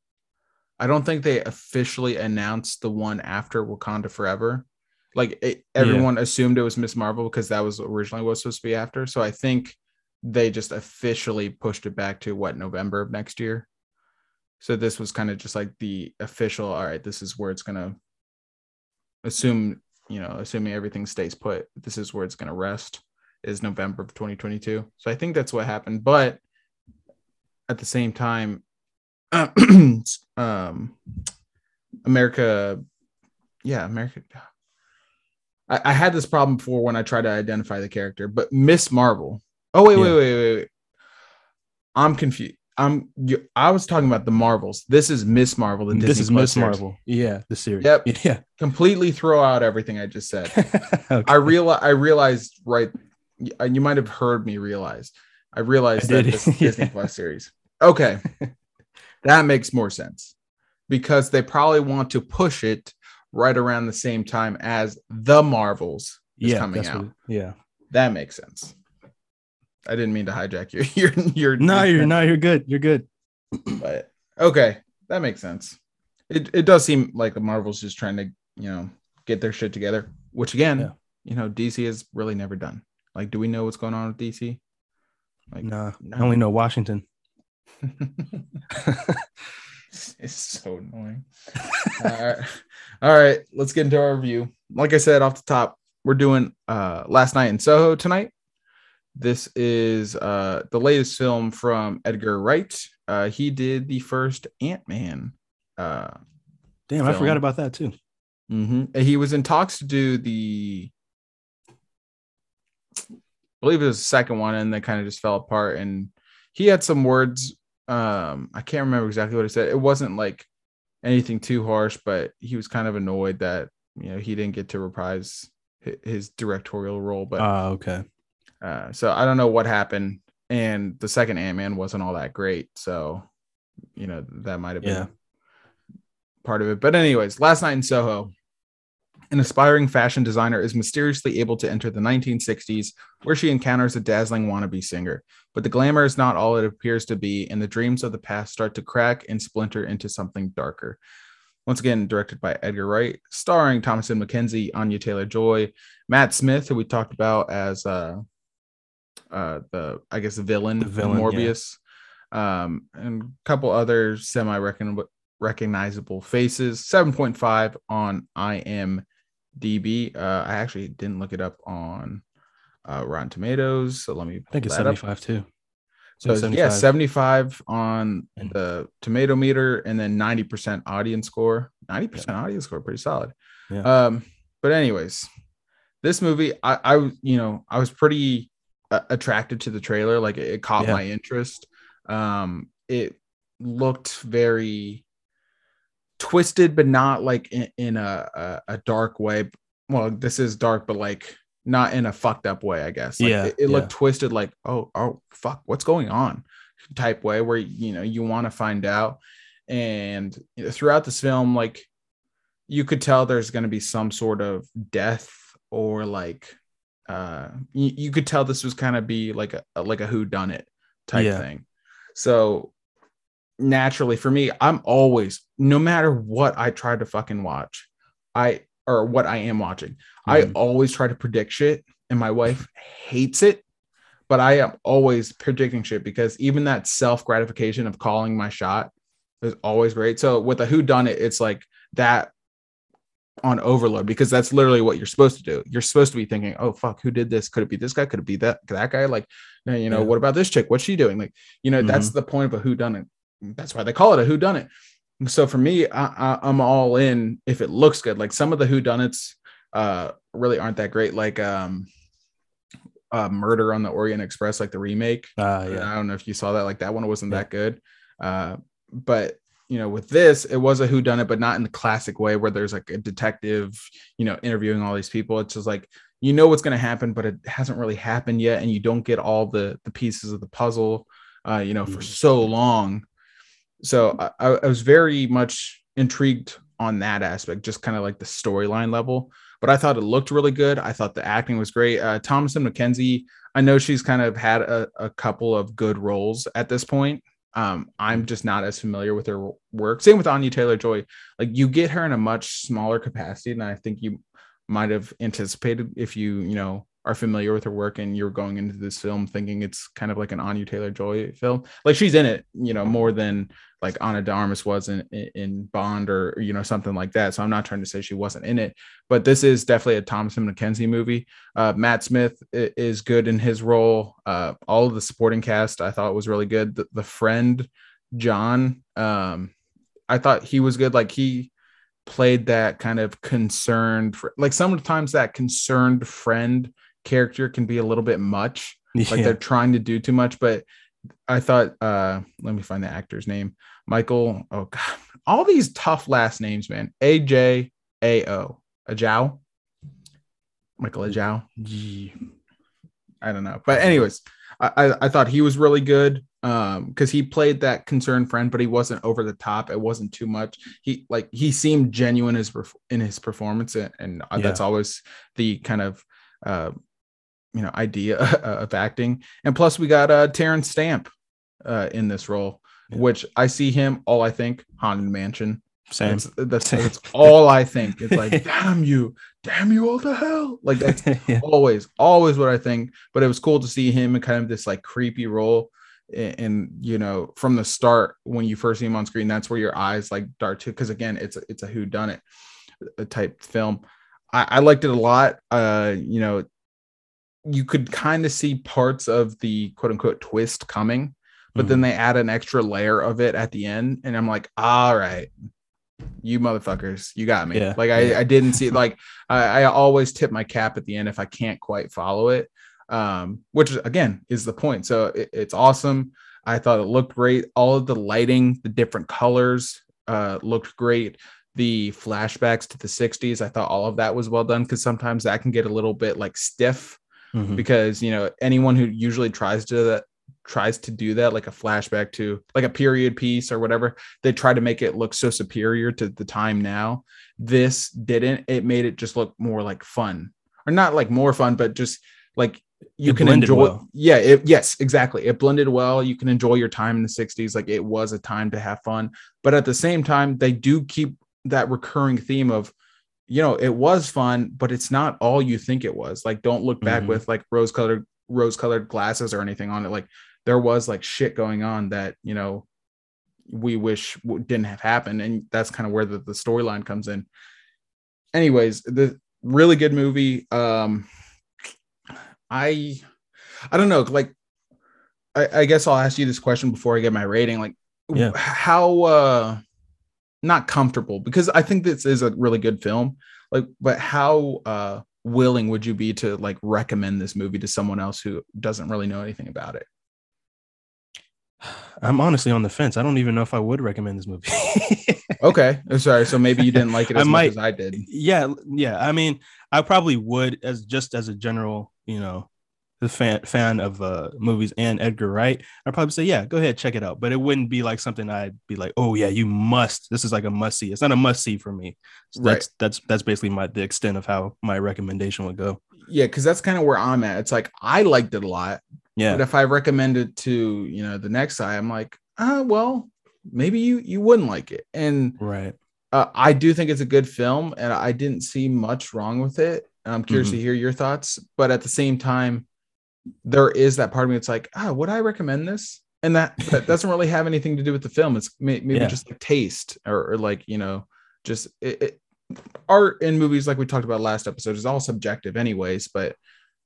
I don't think they officially announced the one after Wakanda Forever. Like it, everyone assumed it was Miss Marvel because that was originally what was supposed to be after. So I think they just officially pushed it back to what November of next year. So this was kind of just like the official. All right, this is where it's gonna assume you know, assuming everything stays put. This is where it's gonna rest. Is November of 2022. So I think that's what happened. But at the same time, um, America, yeah, America. I, I had this problem before when I tried to identify the character, but Miss Marvel. Oh wait, wait, Yeah. wait, wait, wait. I'm confused. I'm. You, I was talking about the Marvels. This is Miss Marvel. The this Disney is Miss. Marvel. Yeah, the series. Yep. Yeah. Completely throw out everything I just said. Okay. I real I realized right. You might have heard me realize. I realized I that this is Disney. Plus series. Okay, that makes more sense because they probably want to push it right around the same time as the Marvels is yeah, coming out. what- yeah. That makes sense. I didn't mean to hijack your your your. No, you're no, you're good. You're good. But okay, that makes sense. It it does seem like the Marvels just trying to you know get their shit together, which again, Yeah. you know, DC has really never done. Like, do we know what's going on with DC? Like, Nah, no. I only know Washington. it's so annoying. All right. All right, let's get into our review. Like I said off the top, we're doing uh Last Night in Soho tonight. This is uh the latest film from Edgar Wright. Uh he did the first Ant-Man. Uh Damn, I forgot about that too. mhm. And He was in talks to do the I believe it was the second one and they kind of just fell apart and he had some words um I can't remember exactly what he said. It wasn't like anything too harsh, but he was kind of annoyed that you know he didn't get to reprise his directorial role. But Ah, okay. uh, so I don't know what happened. And the second Ant Man wasn't all that great, so you know that might have been Yeah. part of it. But anyways, last night in Soho, an aspiring fashion designer is mysteriously able to enter the 1960s, where she encounters a dazzling wannabe singer. But the glamour is not all it appears to be, and the dreams of the past start to crack and splinter into something darker. Once again, directed by Edgar Wright, starring Thomasin McKenzie, Anya Taylor Joy, Matt Smith, who we talked about as uh, uh, the I guess the villain, The villain, yeah. Morbius, um, and a couple other semi recognizable faces. Seven point five on IMDb. Uh, I actually didn't look it up on uh, Rotten Tomatoes, so let me. I think it's up. 75 too. So It's yeah, 75 on the tomato meter and then 90% audience score. 90% audience score, pretty solid. Yeah. Um, but anyways, this movie, I, I you know, I was pretty uh, attracted to the trailer. Like it, it caught Yeah. my interest. Um, it looked very twisted, but not like in, in a, a a dark way. Well, this is dark, but like not in a fucked up way, I guess. Like, Yeah, it, it looked yeah. twisted, like oh oh fuck, what's going on? Type way where you know you want to find out. And throughout this film, like you could tell there's going to be some sort of death or like uh you, you could tell this was kind of be like a like a who done it type Yeah. thing so naturally for me i'm always no matter what i try to fucking watch i or what i am watching i Mhm. always try to predict shit and my wife hates it but i am always predicting shit because even that self gratification of calling my shot is always great so with a who done it it's like that on overload because that's literally what you're supposed to do. You're supposed to be thinking, "Oh fuck, who did this? Could it be this guy? Could it be that that guy?" Like, you know, Yeah. what about this chick? What's she doing? Like, you know, that's the point of a who done it. That's why they call it a who done it. So for me, I, I'm all in if it looks good. Like some of the who done it's uh really aren't that great. Like um, uh, Murder on the Orient Express, like the remake. Ah, yeah. I don't know if you saw that. Like that one wasn't Yeah. that good. Uh, but you know, with this, it was a who done it, but not in the classic way where there's like a detective, you know, interviewing all these people. It's just like you know what's going to happen, but it hasn't really happened yet, and you don't get all the the pieces of the puzzle, uh, you know, for Mhm. so long. So I, I was very much intrigued on that aspect, just kind of like the storyline level. But I thought it looked really good. I thought the acting was great. Uh, Thomasin McKenzie, I know she's kind of had a, a couple of good roles at this point. Um, I'm just not as familiar with her work. Same with Anya Taylor Joy. Like you get her in a much smaller capacity than I think you might have anticipated if you, you know, are familiar with her work and you're going into this film thinking it's kind of like an Anya Taylor Joy film. Like she's in it, you know, more than like Ana de Armas was in, in Bond or, you know, something like that. So I'm not trying to say she wasn't in it, but this is definitely a Thomasin McKenzie movie. Uh, Matt Smith is good in his role. Uh, all of the supporting cast I thought was really good. The, the friend, John, um, I thought he was good. Like he played that kind of concerned, like sometimes that concerned friend character can be a little bit much. Like they're trying to do too much but i thought uh let me find the actor's name. Michael oh god. All these tough last names man. Aj ao ajao? Michael ajao? I don't know. But anyways I, I i thought he was really good um because he played that concerned friend but he wasn't over the top. It wasn't too much. He like he seemed genuine as in his performance and, and uh, that's always the kind of uh you know idea of acting. And plus we got uh Terence Stamp uh in this role Yeah. which i see him all i think haunted mansion. Same. that's that's, Same. that's all i think. It's like damn you. Damn you all to hell. Like that's yeah. always always what i think. But it was cool to see him in kind of this like creepy role. And, and you know from the start when you first see him on screen that's where your eyes like dart to because again it's a, it's a who done it type film. I, I liked it a lot. Uh you know you could kind of see parts of the quote unquote twist coming but then Mhm. they add an extra layer of it at the end and i'm like all right you motherfuckers you got me. Yeah, like I. I didn't see like I, I always tip my cap at the end if i can't quite follow it um which again is the point. So it- it's awesome. I thought it looked great. All of the lighting the different colors uh looked great. The flashbacks to the 60s i thought all of that was well done because sometimes that can get a little bit like stiff Mhm. because you know anyone who usually tries to that tries to do that like a flashback to like a period piece or whatever they try to make it look so superior to the time now. This didn't. It made it just look more like fun. Or not like more fun but just like you It can enjoy well. yeah it, yes exactly. It blended well. You can enjoy your time in the 60s like it was a time to have fun. But at the same time they do keep that recurring theme of you know it was fun but it's not all you think it was like don't look back Mhm. with like rose colored rose colored glasses or anything on it like there was like shit going on that you know we wish didn't have happened and that's kind of where the, the storyline comes in anyways the really good movie um i i don't know like I, I guess i'll ask you this question before i get my rating like Yeah. how uh not comfortable because i think this is a really good film like but how uh willing would you be to like recommend this movie to someone else who doesn't really know anything about it I'm honestly on the fence. I don't even know if I would recommend this movie. okay I'm sorry so maybe you didn't like it as much as i did yeah, yeah. I mean, I probably would as just as a general, you know, the fan fan of uh movies and Edgar Wright. I'd probably say, yeah, go ahead, check it out. But it wouldn't be like something I'd be like, oh yeah, you must. This is like a must see. It's not a must see for me. So Right. That's that's that's basically my the extent of how my recommendation would go. yeah because that's kind of where i'm at it's like i liked it a lot Yeah. but if i recommend it to you know the next guy i'm like uh well maybe you you wouldn't like it and right. uh, I do think it's a good film, and I didn't see much wrong with it. And I'm curious Mhm. to hear your thoughts, but at the same time, there is that part of me. It's like, ah, would I recommend this? And that that doesn't really have anything to do with the film. It's may, maybe Yeah. just like taste, or, or like you know, just it, it, art in movies, like we talked about last episode, is all subjective, anyways. But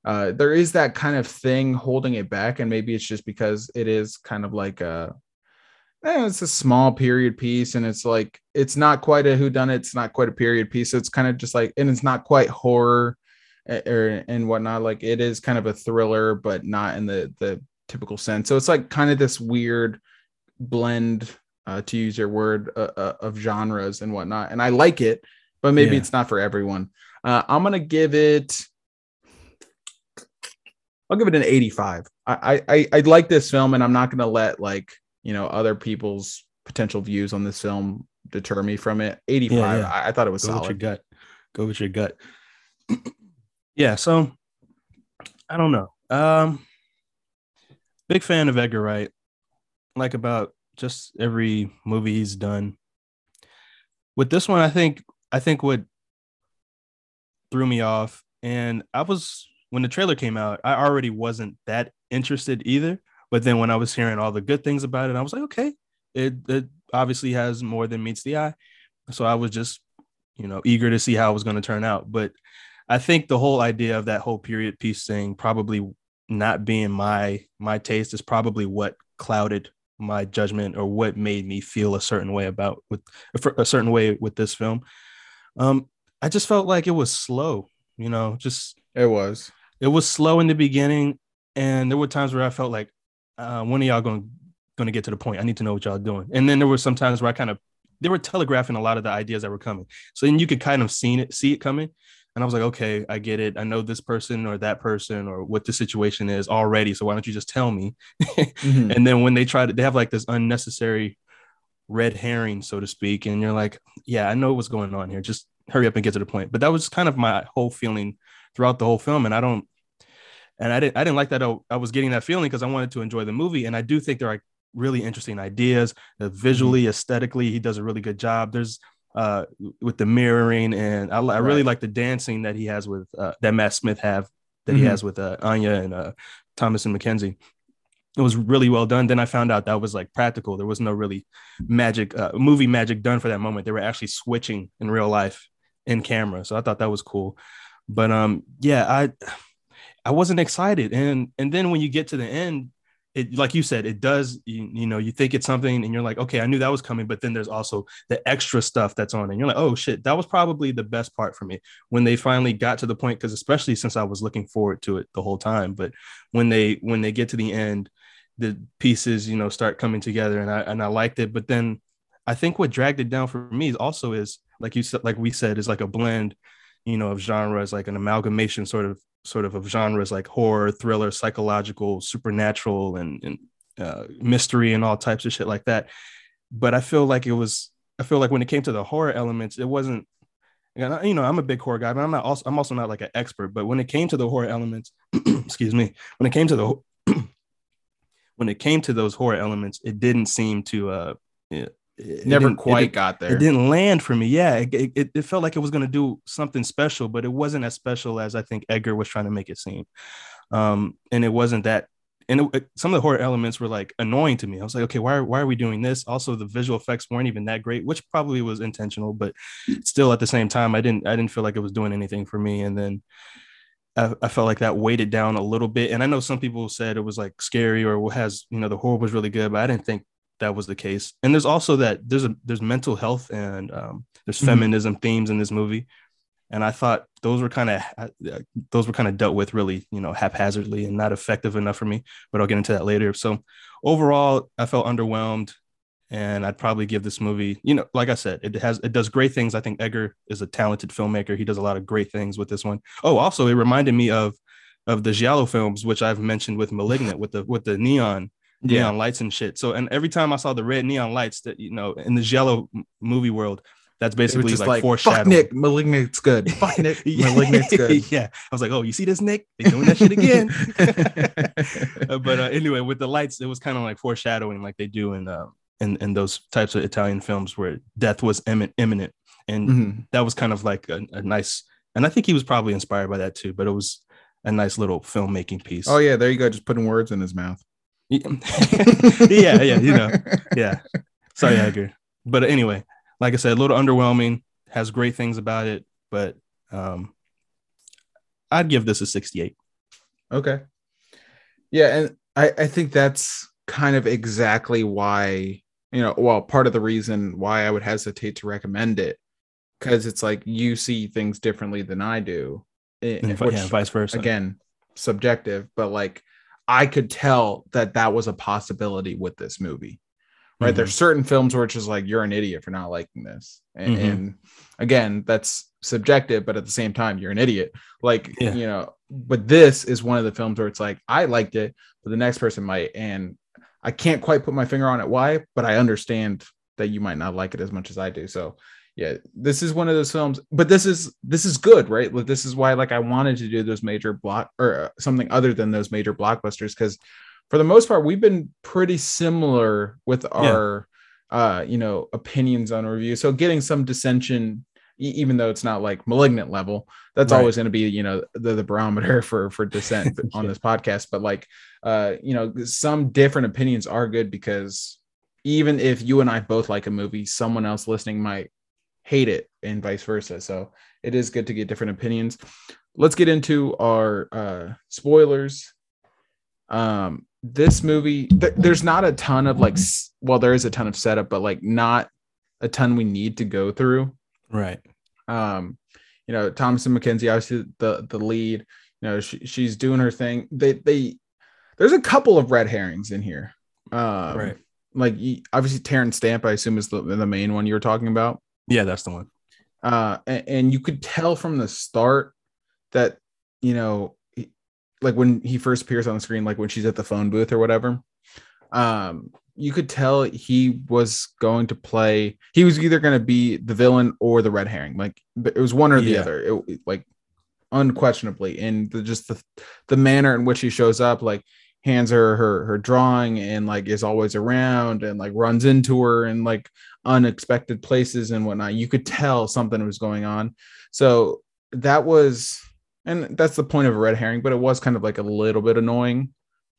uh, there is that kind of thing holding it back, and maybe it's just because it is kind of like a eh, it's a small period piece and it's like it's not quite a who done it it's not quite a period piece so it's kind of just like and it's not quite horror or and whatnot like it is kind of a thriller but not in the the typical sense so it's like kind of this weird blend uh, to use your word uh, uh, of genres and whatnot, and I like it, but maybe Yeah. it's not for everyone. Uh, I'm gonna give it. I'll give it an 85. I, I I like this film, and I'm not gonna let like you know other people's potential views on this film deter me from it. 85. Yeah, yeah. I, I thought it was Go with your gut. Go with your gut. yeah. So I don't know. Um, big fan of Edgar Wright. Like about just every movie he's done. With this one, I think I think what threw me off, and I was when the trailer came out, I already wasn't that interested either. But then when I was hearing all the good things about it, I was like, okay, it it obviously has more than meets the eye. So I was just, you know, eager to see how it was going to turn out. But I think the whole idea of that whole period piece thing probably not being my my taste is probably what clouded my judgment or what made me feel a certain way about with a certain way with this film. Um, I just felt like it was slow, you know, just It was. it was slow in the beginning, and there were times where I felt like, uh, when are y'all going going to get to the point? I need to know what y'all doing. And then there were some times where I kind of they were telegraphing a lot of the ideas that were coming, so then you could kind of see it see it coming. And I was like, okay, I get it. I know this person or that person or what the situation is already. So why don't you just tell me? Mhm. and then when they try to, they have like this unnecessary red herring, so to speak. And you're like, yeah, I know what's going on here. Just hurry up and get to the point. But that was kind of my whole feeling throughout the whole film. And I don't, and I didn't, I didn't like that. I, was getting that feeling because I wanted to enjoy the movie. And I do think there are really interesting ideas uh, visually, aesthetically. He does a really good job. There's, uh, with the mirroring, and I, I really Right. like the dancing that he has with uh, that Matt Smith have that he Mhm. has with uh, Anya and uh, Thomasin McKenzie it was really well done. Then I found out that was like practical. There was no really magic, uh, movie magic done for that moment. They were actually switching in real life in camera. So I thought that was cool. But um, yeah, I I wasn't excited. And and then when you get to the end, it like you said, it does. You, you know, you think it's something, and you're like, okay, I knew that was coming. But then there's also the extra stuff that's on, and you're like, oh shit, that was probably the best part for me when they finally got to the point. Because especially since I was looking forward to it the whole time, but when they when they get to the end the pieces you know start coming together and i and i liked it but then i think what dragged it down for me also is like you said like we said is like a blend you know of genres like an amalgamation sort of sort of of genres like horror thriller psychological supernatural and, and uh, mystery and all types of shit like that. But i feel like it was i feel like when it came to the horror elements it wasn't you know i'm a big horror guy but i'm not also i'm also not like an expert but when it came to the horror elements excuse me when it came to the when it came to those horror elements, it didn't seem to uh it, Never didn't- it quite got there. It didn't land for me. Yeah, it, it, it felt like it was going to do something special, but it wasn't as special as I think Edgar was trying to make it seem. Um, and it wasn't that. And it, some of the horror elements were like annoying to me. I was like, okay, why are, why are we doing this? Also, the visual effects weren't even that great, which probably was intentional, but still at the same time, I didn't I didn't feel like it was doing anything for me. And then I, I felt like that weighted down a little bit. And I know some people said it was like scary or has, you know, the horror was really good, but I didn't think that was the case. And there's also that there's a there's mental health and um, there's Mhm. feminism themes in this movie. And I thought those were kind of those were kind of dealt with really, you know, haphazardly and not effective enough for me. But I'll get into that later. So overall, I felt underwhelmed, and I'd probably give this movie, you know, like I said, it has it does great things. I think Edgar is a talented filmmaker. He does a lot of great things with this one. Oh, also, it reminded me of of the Giallo films, which I've mentioned with Malignant, with the with the neon yeah. neon lights and shit. So, and every time I saw the red neon lights, that you know, in the yellow movie world, that's basically just like, like, fuck. Nick, Malignant's good. Fuck Nick. Malignant's good. yeah, I was like, oh, you see this, Nick? They doing that shit again. Uh, but uh, anyway, with the lights, it was kind of like foreshadowing, like they do in uh, in in those types of Italian films where death was immin- imminent, and Mhm. that was kind of like a, a nice. And I think he was probably inspired by that too. But it was a nice little filmmaking piece. Oh yeah, there you go. Just putting words in his mouth. yeah, yeah, you know, yeah. Sorry, Edgar. But anyway, like I said, a little underwhelming. Has great things about it, but um, I'd give this a 68. Okay. Yeah, and I, I think that's kind of exactly why, you know, well, part of the reason why I would hesitate to recommend it. Because it's like you see things differently than I do. eh, And which, yeah, vice versa. again, subjective, but like I could tell that that was a possibility with this movie. right? Mhm. There's certain films where it's just like you're an idiot for not liking this, and, Mhm. and again, that's subjective, but at the same time, you're an idiot. Like Yeah. you know, but this is one of the films where it's like I liked it, but the next person might, and I can't quite put my finger on it why, but I understand that you might not like it as much as I do. So yeah, this is one of those films, but this is this is good, right? This is why like I wanted to do those major block or uh, something other than those major blockbusters because for the most part we've been pretty similar with our uh you know opinions on review. So getting some dissension even though it's not like malignant level that's Right. always going to be you know the, the barometer for for dissent on Yeah. this podcast but like uh you know some different opinions are good because even if you and i both like a movie someone else listening might hate it and vice versa. So it is good to get different opinions. Let's get into our uh spoilers. Um this movie th- there's not a ton of like s- well there is a ton of setup but like not a ton we need to go through. Right. um you know Thomasin McKenzie obviously the the lead you know she, she's doing her thing. They they there's a couple of red herrings in here. Um Right. like obviously Terence Stamp i assume is the, the main one you were talking about Yeah, that's the one. uh and, and you could tell from the start that you know he- like when he first appears on the screen like when she's at the phone booth or whatever um you could tell he was going to play he was either going to be the villain or the red herring like it was one or the Yeah. other it, like unquestionably and the, just the the manner in which he shows up like hands her her her drawing and like is always around and like runs into her and like unexpected places and whatnot you could tell something was going on so that was and that's the point of a red herring but it was kind of like a little bit annoying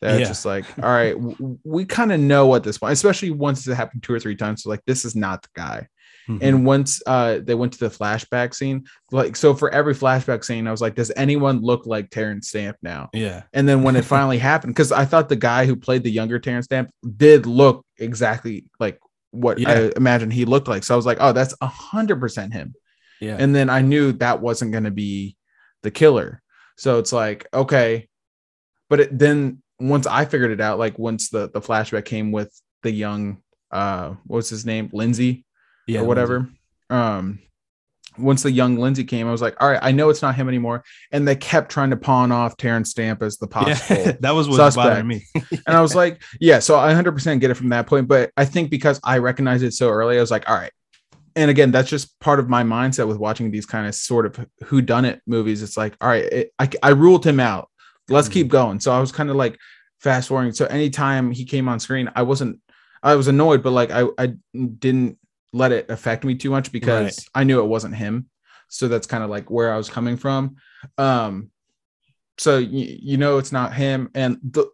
that Yeah. just like all right w- we kind of know at this point especially once it happened two or three times so like this is not the guy Mhm. and once uh they went to the flashback scene like so for every flashback scene i was like does anyone look like Terence Stamp now yeah. and then when it finally happened because i thought the guy who played the younger Terence Stamp did look exactly like what Yeah. i imagined he looked like so i was like oh that's a hundred percent him Yeah. and then i knew that wasn't going to be the killer so it's like okay but it, then once i figured it out like once the the flashback came with the young uh what's his name lindsay yeah. or whatever. Um, once the young Lindsay came, I was like, all right, I know it's not him anymore. And they kept trying to pawn off Terence Stamp as the possible. Yeah. that was what suspect. bothering me. and I was like, yeah, so I 100% get it from that point. But I think because I recognized it so early, I was like, all right. And again, that's just part of my mindset with watching these kind of sort of who done it movies. It's like, all right, it, I, I ruled him out. Let's Mhm. keep going. So I was kind of like fast forwarding. So anytime he came on screen, I wasn't, I was annoyed, but like I, I didn't let it affect me too much because Right. I knew it wasn't him. So that's kind of like where I was coming from. Um, so you, you know it's not him, and the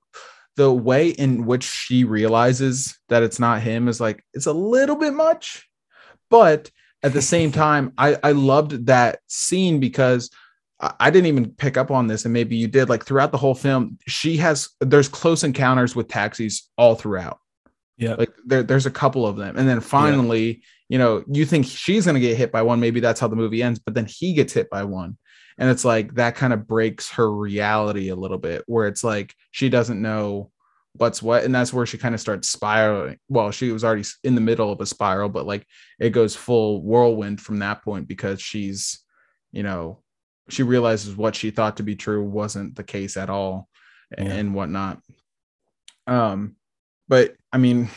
the way in which she realizes that it's not him is like it's a little bit much, but at the same time, I I loved that scene because I I didn't even pick up on this, and maybe you did. Like throughout the whole film, she has there's close encounters with taxis all throughout Yeah. like there, there's a couple of them. And then finally you know you think she's going to get hit by one. Maybe that's how the movie ends but then he gets hit by one. And it's like that kind of breaks her reality a little bit where it's like she doesn't know what's what. And that's where she kind of starts spiraling. Well she was already in the middle of a spiral but like it goes full whirlwind from that point because she's you know she realizes what she thought to be true wasn't the case at all Yeah. and whatnot. Um but i mean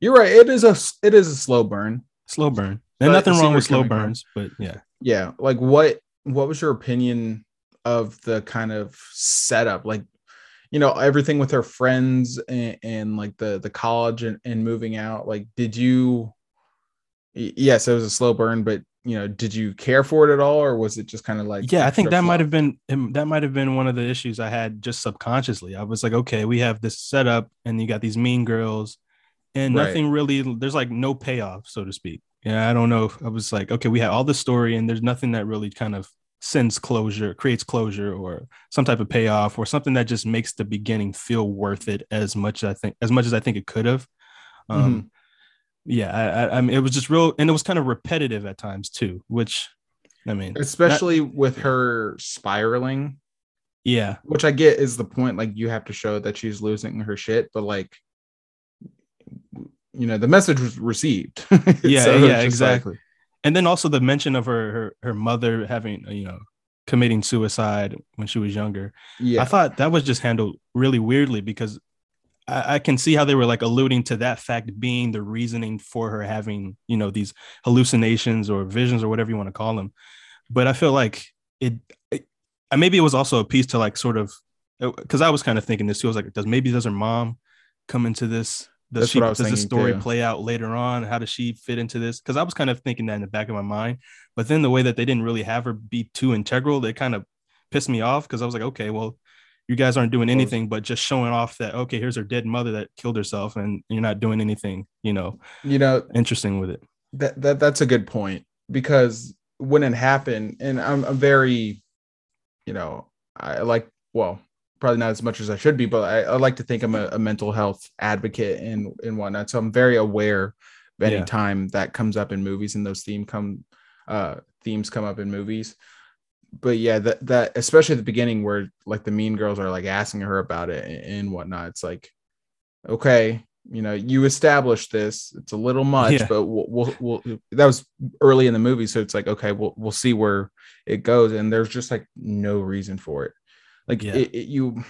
you're right it is a it is a slow burn Slow burn. And nothing wrong with slow coming from. burns, but yeah. yeah like what what was your opinion of the kind of setup like you know everything with her friends and, and like the the college and, and moving out like did you yes it was a slow burn but you know did you care for it at all or was it just kind of like yeah, I think that might have been that might have been one of the issues I had just subconsciously. I was like, okay, we have this setup, and you got these mean girls, and Right. nothing really. There's like no payoff, so to speak. Yeah, I don't know. I was like, okay, we had all the story, and there's nothing that really kind of sends closure, creates closure, or some type of payoff, or something that just makes the beginning feel worth it as much. I think as much as I think it could have. Um, Yeah, I, I, I mean, it was just real, and it was kind of repetitive at times too. Which, I mean, especially with her spiraling yeah, which I get is the point. Like you have to show that she's losing her shit, but like you know the message was received Yeah, So yeah, just like- exactly. and then also the mention of her her, her mother having you know committing suicide when she was younger yeah i thought that was just handled really weirdly because I, I can see how they were like alluding to that fact being the reasoning for her having you know these hallucinations or visions or whatever you want to call them. But i feel like it, it uh, maybe it was also a piece to like sort of because i was kind of thinking this too. I was like does maybe does her mom come into this does That's she what I was does the story too. play out later on? How does she fit into this? Because i was kind of thinking that in the back of my mind. But then the way that they didn't really have her be too integral they kind of pissed me off because i was like okay well you guys aren't doing anything but just showing off that okay here's her dead mother that killed herself and you're not doing anything you know you know interesting with it. that, that that's a good point because when it happened and I'm, I'm very you know i like well probably not as much as i should be but i, I like to think i'm a, a mental health advocate and and whatnot. So i'm very aware of any Yeah. time that comes up in movies and those theme come uh themes come up in movies but yeah that that especially at the beginning where like the mean girls are like asking her about it and, and whatnot it's like okay you know you established this it's a little much Yeah. but we'll, we'll, we'll that was early in the movie so it's like okay we'll, we'll see where it goes and there's just like no reason for it like Yeah. it, it- you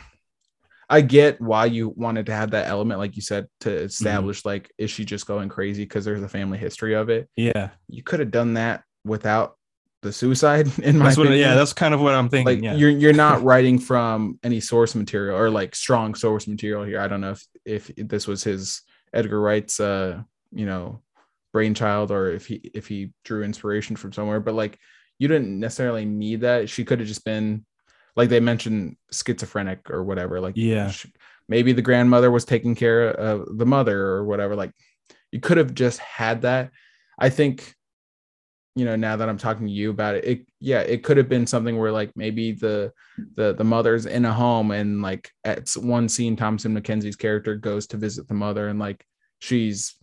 i get why you wanted to have that element like you said to Mm-hmm. establish like is she just going crazy because there's a family history of it yeah you could have done that without the suicide in my that's what yeah that's kind of what i'm thinking like yeah you're you're not writing from any source material or like strong source material here. I don't know if if this was his Edgar Wright's uh you know brainchild or if he if he drew inspiration from somewhere, but like you didn't necessarily need that. She could have just been like they mentioned schizophrenic or whatever. Like Yeah. sh- maybe the grandmother was taking care of the mother or whatever. Like you could have just had that. I think you know now that i'm talking to you about it it yeah it could have been something where like maybe the the the mother's in a home and like at one scene Thomasin McKenzie's character goes to visit the mother and like she's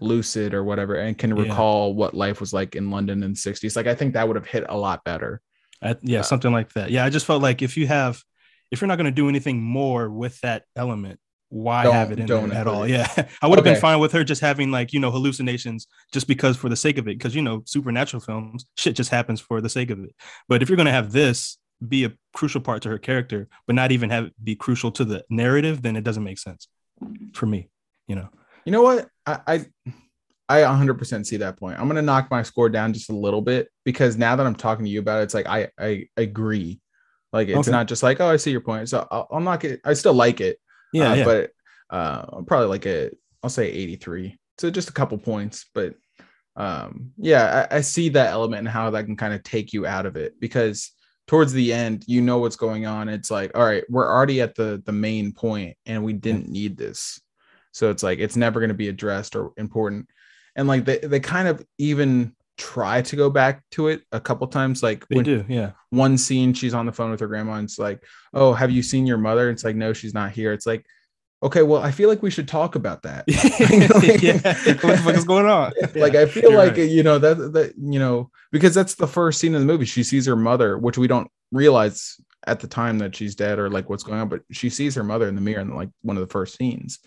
lucid or whatever and can Yeah. recall what life was like in london in the 60s like i think that would have hit a lot better. I, yeah Uh, something like that. Yeah i just felt like if you have if you're not going to do anything more with that element why Don't- have it in there at all yeah i would have Okay. been fine with her just having like you know hallucinations just because for the sake of it because you know supernatural films shit just happens for the sake of it but if you're going to have this be a crucial part to her character but not even have it be crucial to the narrative then it doesn't make sense for me you know you know what i i I 100% see that point. I'm going to knock my score down just a little bit because now that I'm talking to you about it, it's like I I agree. Like it's Okay. not just like oh I see your point. So I'll, I'll knock it. I still like it. Yeah uh, yeah but uh probably like a I'll say 83. So just a couple points, but um yeah, I, I see that element and how that can kind of take you out of it because towards the end you know what's going on. It's like, all right, we're already at the the main point and we didn't need this. So it's like it's never going to be addressed or important. And like they, they kind of even try to go back to it a couple times. Like they when do yeah. one scene she's on the phone with her grandma and it's like oh have you seen your mother? It's like no she's not here. It's like okay well i feel like we should talk about that. Yeah. what the fuck is going on? Like Yeah, i feel like right. you know that that you know because that's the first scene in the movie. She sees her mother which we don't realize at the time that she's dead or like what's going on but she sees her mother in the mirror in like one of the first scenes.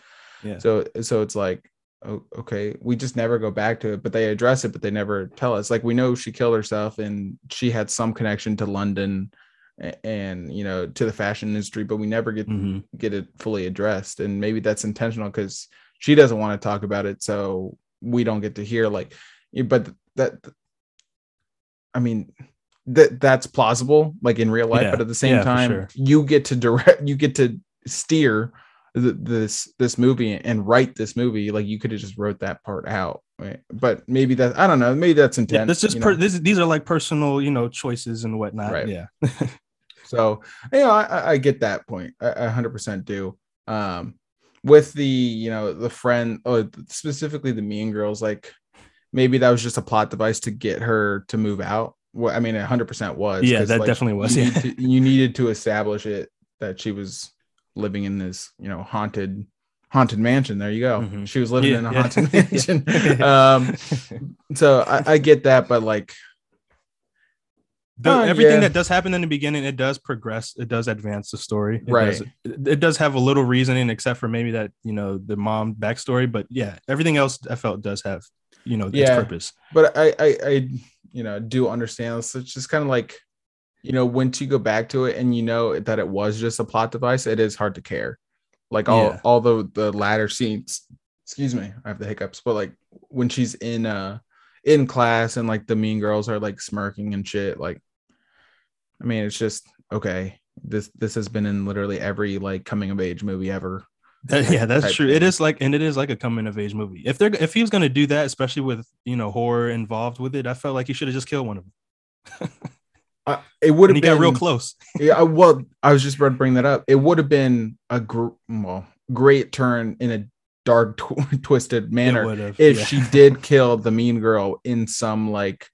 Yeah. So so it's like oh, okay we just never go back to it but they address it but they never tell us like we know she killed herself and she had some connection to london and you know to the fashion industry but we never get Mhm. get it fully addressed and maybe that's intentional because she doesn't want to talk about it so we don't get to hear like but that i mean that that's plausible like in real life Yeah, but at the same yeah, time sure. you get to direct you get to steer th- this this movie and write this movie like you could have just wrote that part out right? but maybe that i don't know maybe that's yeah, intent this just you per, this, these are like personal you know choices and whatnot Right. yeah So you know, I, I- get that point. I, I 100% do. Um, with the you know the friend, oh, specifically the Mean Girls, like maybe that was just a plot device to get her to move out. Well, I mean, it 100% was. Yeah, that like, definitely was, You, yeah. to- you needed to establish it that she was living in this you know haunted haunted mansion. There you go. Mhm. She was living Yeah, in a yeah. haunted mansion. um, so I, I get that, but like the, Oh, everything yeah. that does happen in the beginning, it does progress. It does advance the story. It Right. Does, it, it does have a little reasoning, except for maybe that you know the mom backstory. But yeah, everything else I felt does have you know its purpose. but I, I, I, you know, do understand. It's just kind of like, you know, once you go back to it and you know that it was just a plot device, it is hard to care. Like all, Yeah. all the the latter scenes. Excuse me, I have the hiccups. But like when she's in uh in class and like the mean girls are like smirking and shit. Like, I mean, it's just okay. This this has been in literally every like coming of age movie ever. That- yeah, that's true. It thing. is like, and it is like a coming of age movie. If they're if he was gonna do that, especially with you know horror involved with it, I felt like he should have just killed one of them. Uh, it would have been got real close. yeah I- well i was just about to bring that up it would have been a gr- well great turn in a dark tw- twisted manner if yeah. she did kill the mean girl in some like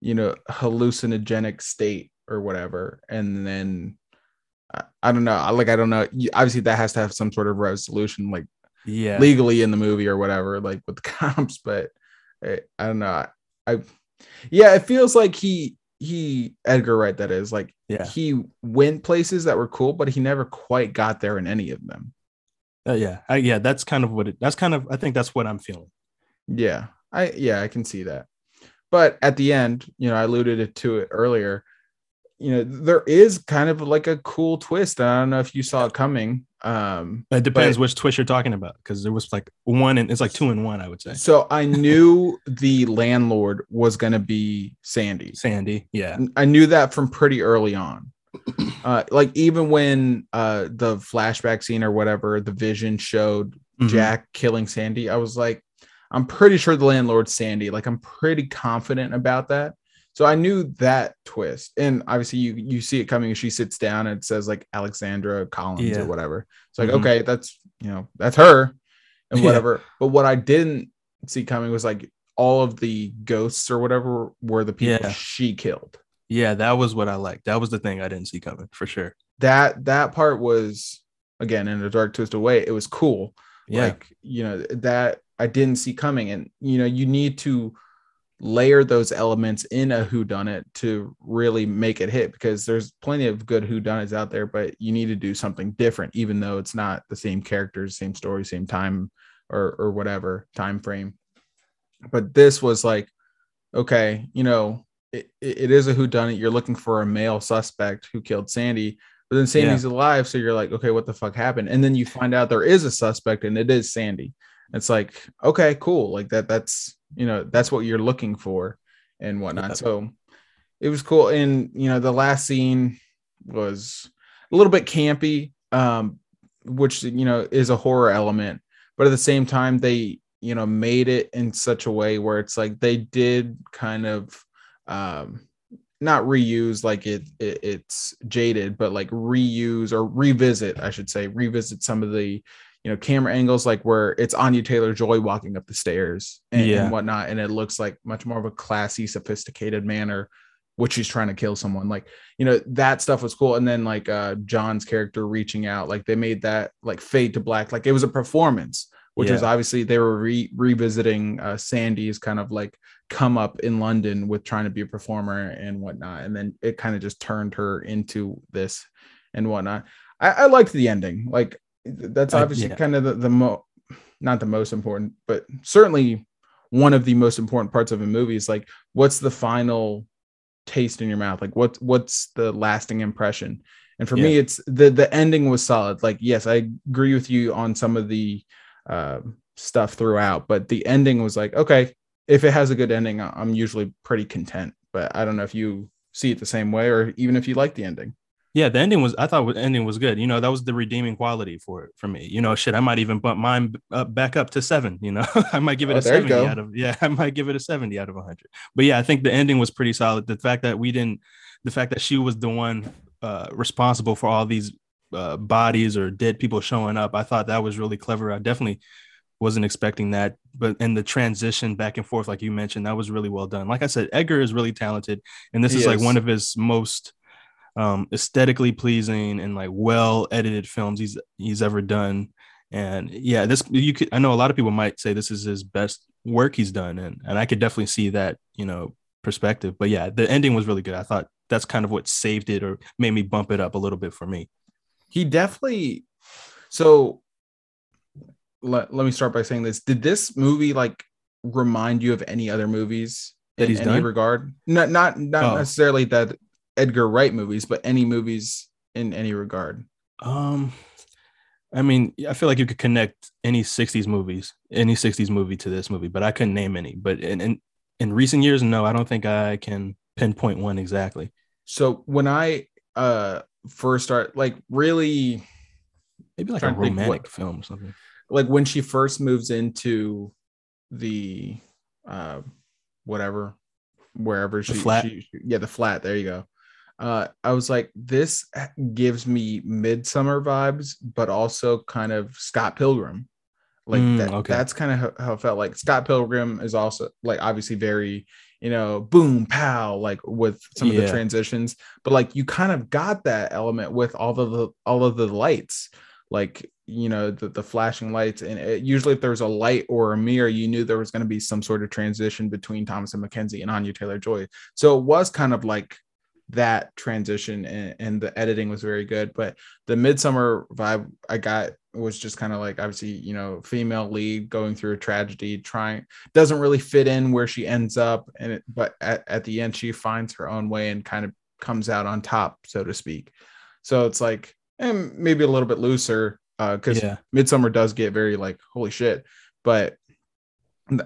you know hallucinogenic state or whatever and then I, I don't know I- like i don't know obviously that has to have some sort of resolution like yeah, legally in the movie or whatever, like with the cops. But I, I don't know. I, I, yeah, it feels like he he Edgar Wright that is like yeah, he went places that were cool, but he never quite got there in any of them. Uh, yeah, I, yeah. That's kind of what it. That's kind of. I think that's what I'm feeling. Yeah, I yeah I can see that. But at the end, you know, I alluded to it earlier. You know, there is kind of like a cool twist. I don't know if you saw it coming. Um, It depends But- which twist you're talking about because there was like one and it's like two in one. I would say. so I knew the landlord was going to be Sandy. Sandy, yeah, I knew that from pretty early on. Uh, like even when uh, the flashback scene or whatever, the vision showed Mhm. Jack killing Sandy, I was like, I'm pretty sure the landlord's Sandy. Like I'm pretty confident about that. So I knew that twist, and obviously you you see it coming. She sits down and it says like Alexandra Collins Yeah. or whatever. It's like Mhm. okay, that's you know that's her, and Yeah. whatever. But what I didn't see coming was like all of the ghosts or whatever were the people Yeah. she killed. yeah. That was what I liked. That was the thing I didn't see coming for sure. that that part was again in a dark twisted way it was cool Yeah, like you know that i didn't see coming and you know you need to layer those elements in a who done it to really make it hit because there's plenty of good who done out there but you need to do something different even though it's not the same characters same story same time or or whatever time frame. But this was like okay you know it, it it is a who done it you're looking for a male suspect who killed sandy but then sandy's alive so you're like okay what the fuck happened? And then you find out there is a suspect and it is sandy it's like okay cool. Like that that's you know that's what you're looking for and whatnot. Yeah. so it was cool. And you know the last scene was a little bit campy um which you know is a horror element. But at the same time they you know made it in such a way where it's like they did kind of um not reuse like it, it it's jaded but like reuse or revisit i should say revisit some of the you know camera angles like where it's anya taylor joy walking up the stairs and, Yeah. and whatnot and it looks like much more of a classy sophisticated manner which she's trying to kill someone. Like you know that stuff was cool. And then like uh john's character reaching out like they made that like fade to black. Like it was a performance which was Yeah. obviously they were re- revisiting uh sandy's kind of like come up in london with trying to be a performer and whatnot. And then it kind of just turned her into this and whatnot. I, I liked the ending. Like that's I- obviously yeah. kind of the, the mo not the most important but certainly one of the most important parts of a movie is like what's the final taste in your mouth? Like what what's the lasting impression? And for me it's the the ending was solid. Like yes i agree with you on some of the uh, stuff throughout but the ending was like okay if it has a good ending i'm usually pretty content but i don't know if you see it the same way or even if you like the ending yeah. The ending was. I thought the ending was good. You know, that was the redeeming quality for it for me. You know, shit. I might even bump mine up back up to seven. You know, I might give it Oh, a seventy out of. Yeah, I might give it a seventy out of hundred. But yeah, I think the ending was pretty solid. The fact that we didn't, the fact that she was the one uh, responsible for all these uh, bodies or dead people showing up, I thought that was really clever. I definitely wasn't expecting that. But and the transition back and forth, like you mentioned, that was really well done. Like I said, Edgar is really talented, and this He is like is. one of his most um aesthetically pleasing and like well edited films he's he's ever done and yeah this you could i know a lot of people might say this is his best work he's done and and i could definitely see that you know perspective but yeah the ending was really good i thought that's kind of what saved it or made me bump it up a little bit for me. He definitely. So let, let me start by saying this. Did this movie like remind you of any other movies That in he's any done? regard? Not not not Oh. necessarily that Edgar Wright movies, but any movies in any regard. Um, I mean, I feel like you could connect any '60s movies, any '60s movie to this movie, but I couldn't name any. But in in, in recent years, no, I don't think I can pinpoint one exactly. So when I uh first start like really Maybe like a think what- romantic film or something. like when she first moves into the uh whatever wherever she, flat? she yeah the flat there you go uh i was like this gives me Midsommar vibes but also kind of scott pilgrim. Like Mm, that okay. that's kind of how, how it felt. Like scott pilgrim is also like obviously very you know boom pow like with some of the transitions but like you kind of got that element with all of the all of the lights. Like you know the, the flashing lights and it, usually if there was a light or a mirror you knew there was going to be some sort of transition between Thomasin McKenzie and anya taylor joy so it was kind of like that transition and, and the editing was very good but the Midsommar vibe i got was just kind of like obviously you know female lead going through a tragedy trying doesn't really fit in where she ends up and it, but at, at the end she finds her own way and kind of comes out on top so to speak. So it's like and maybe a little bit looser uh because Yeah, Midsommar does get very like holy shit but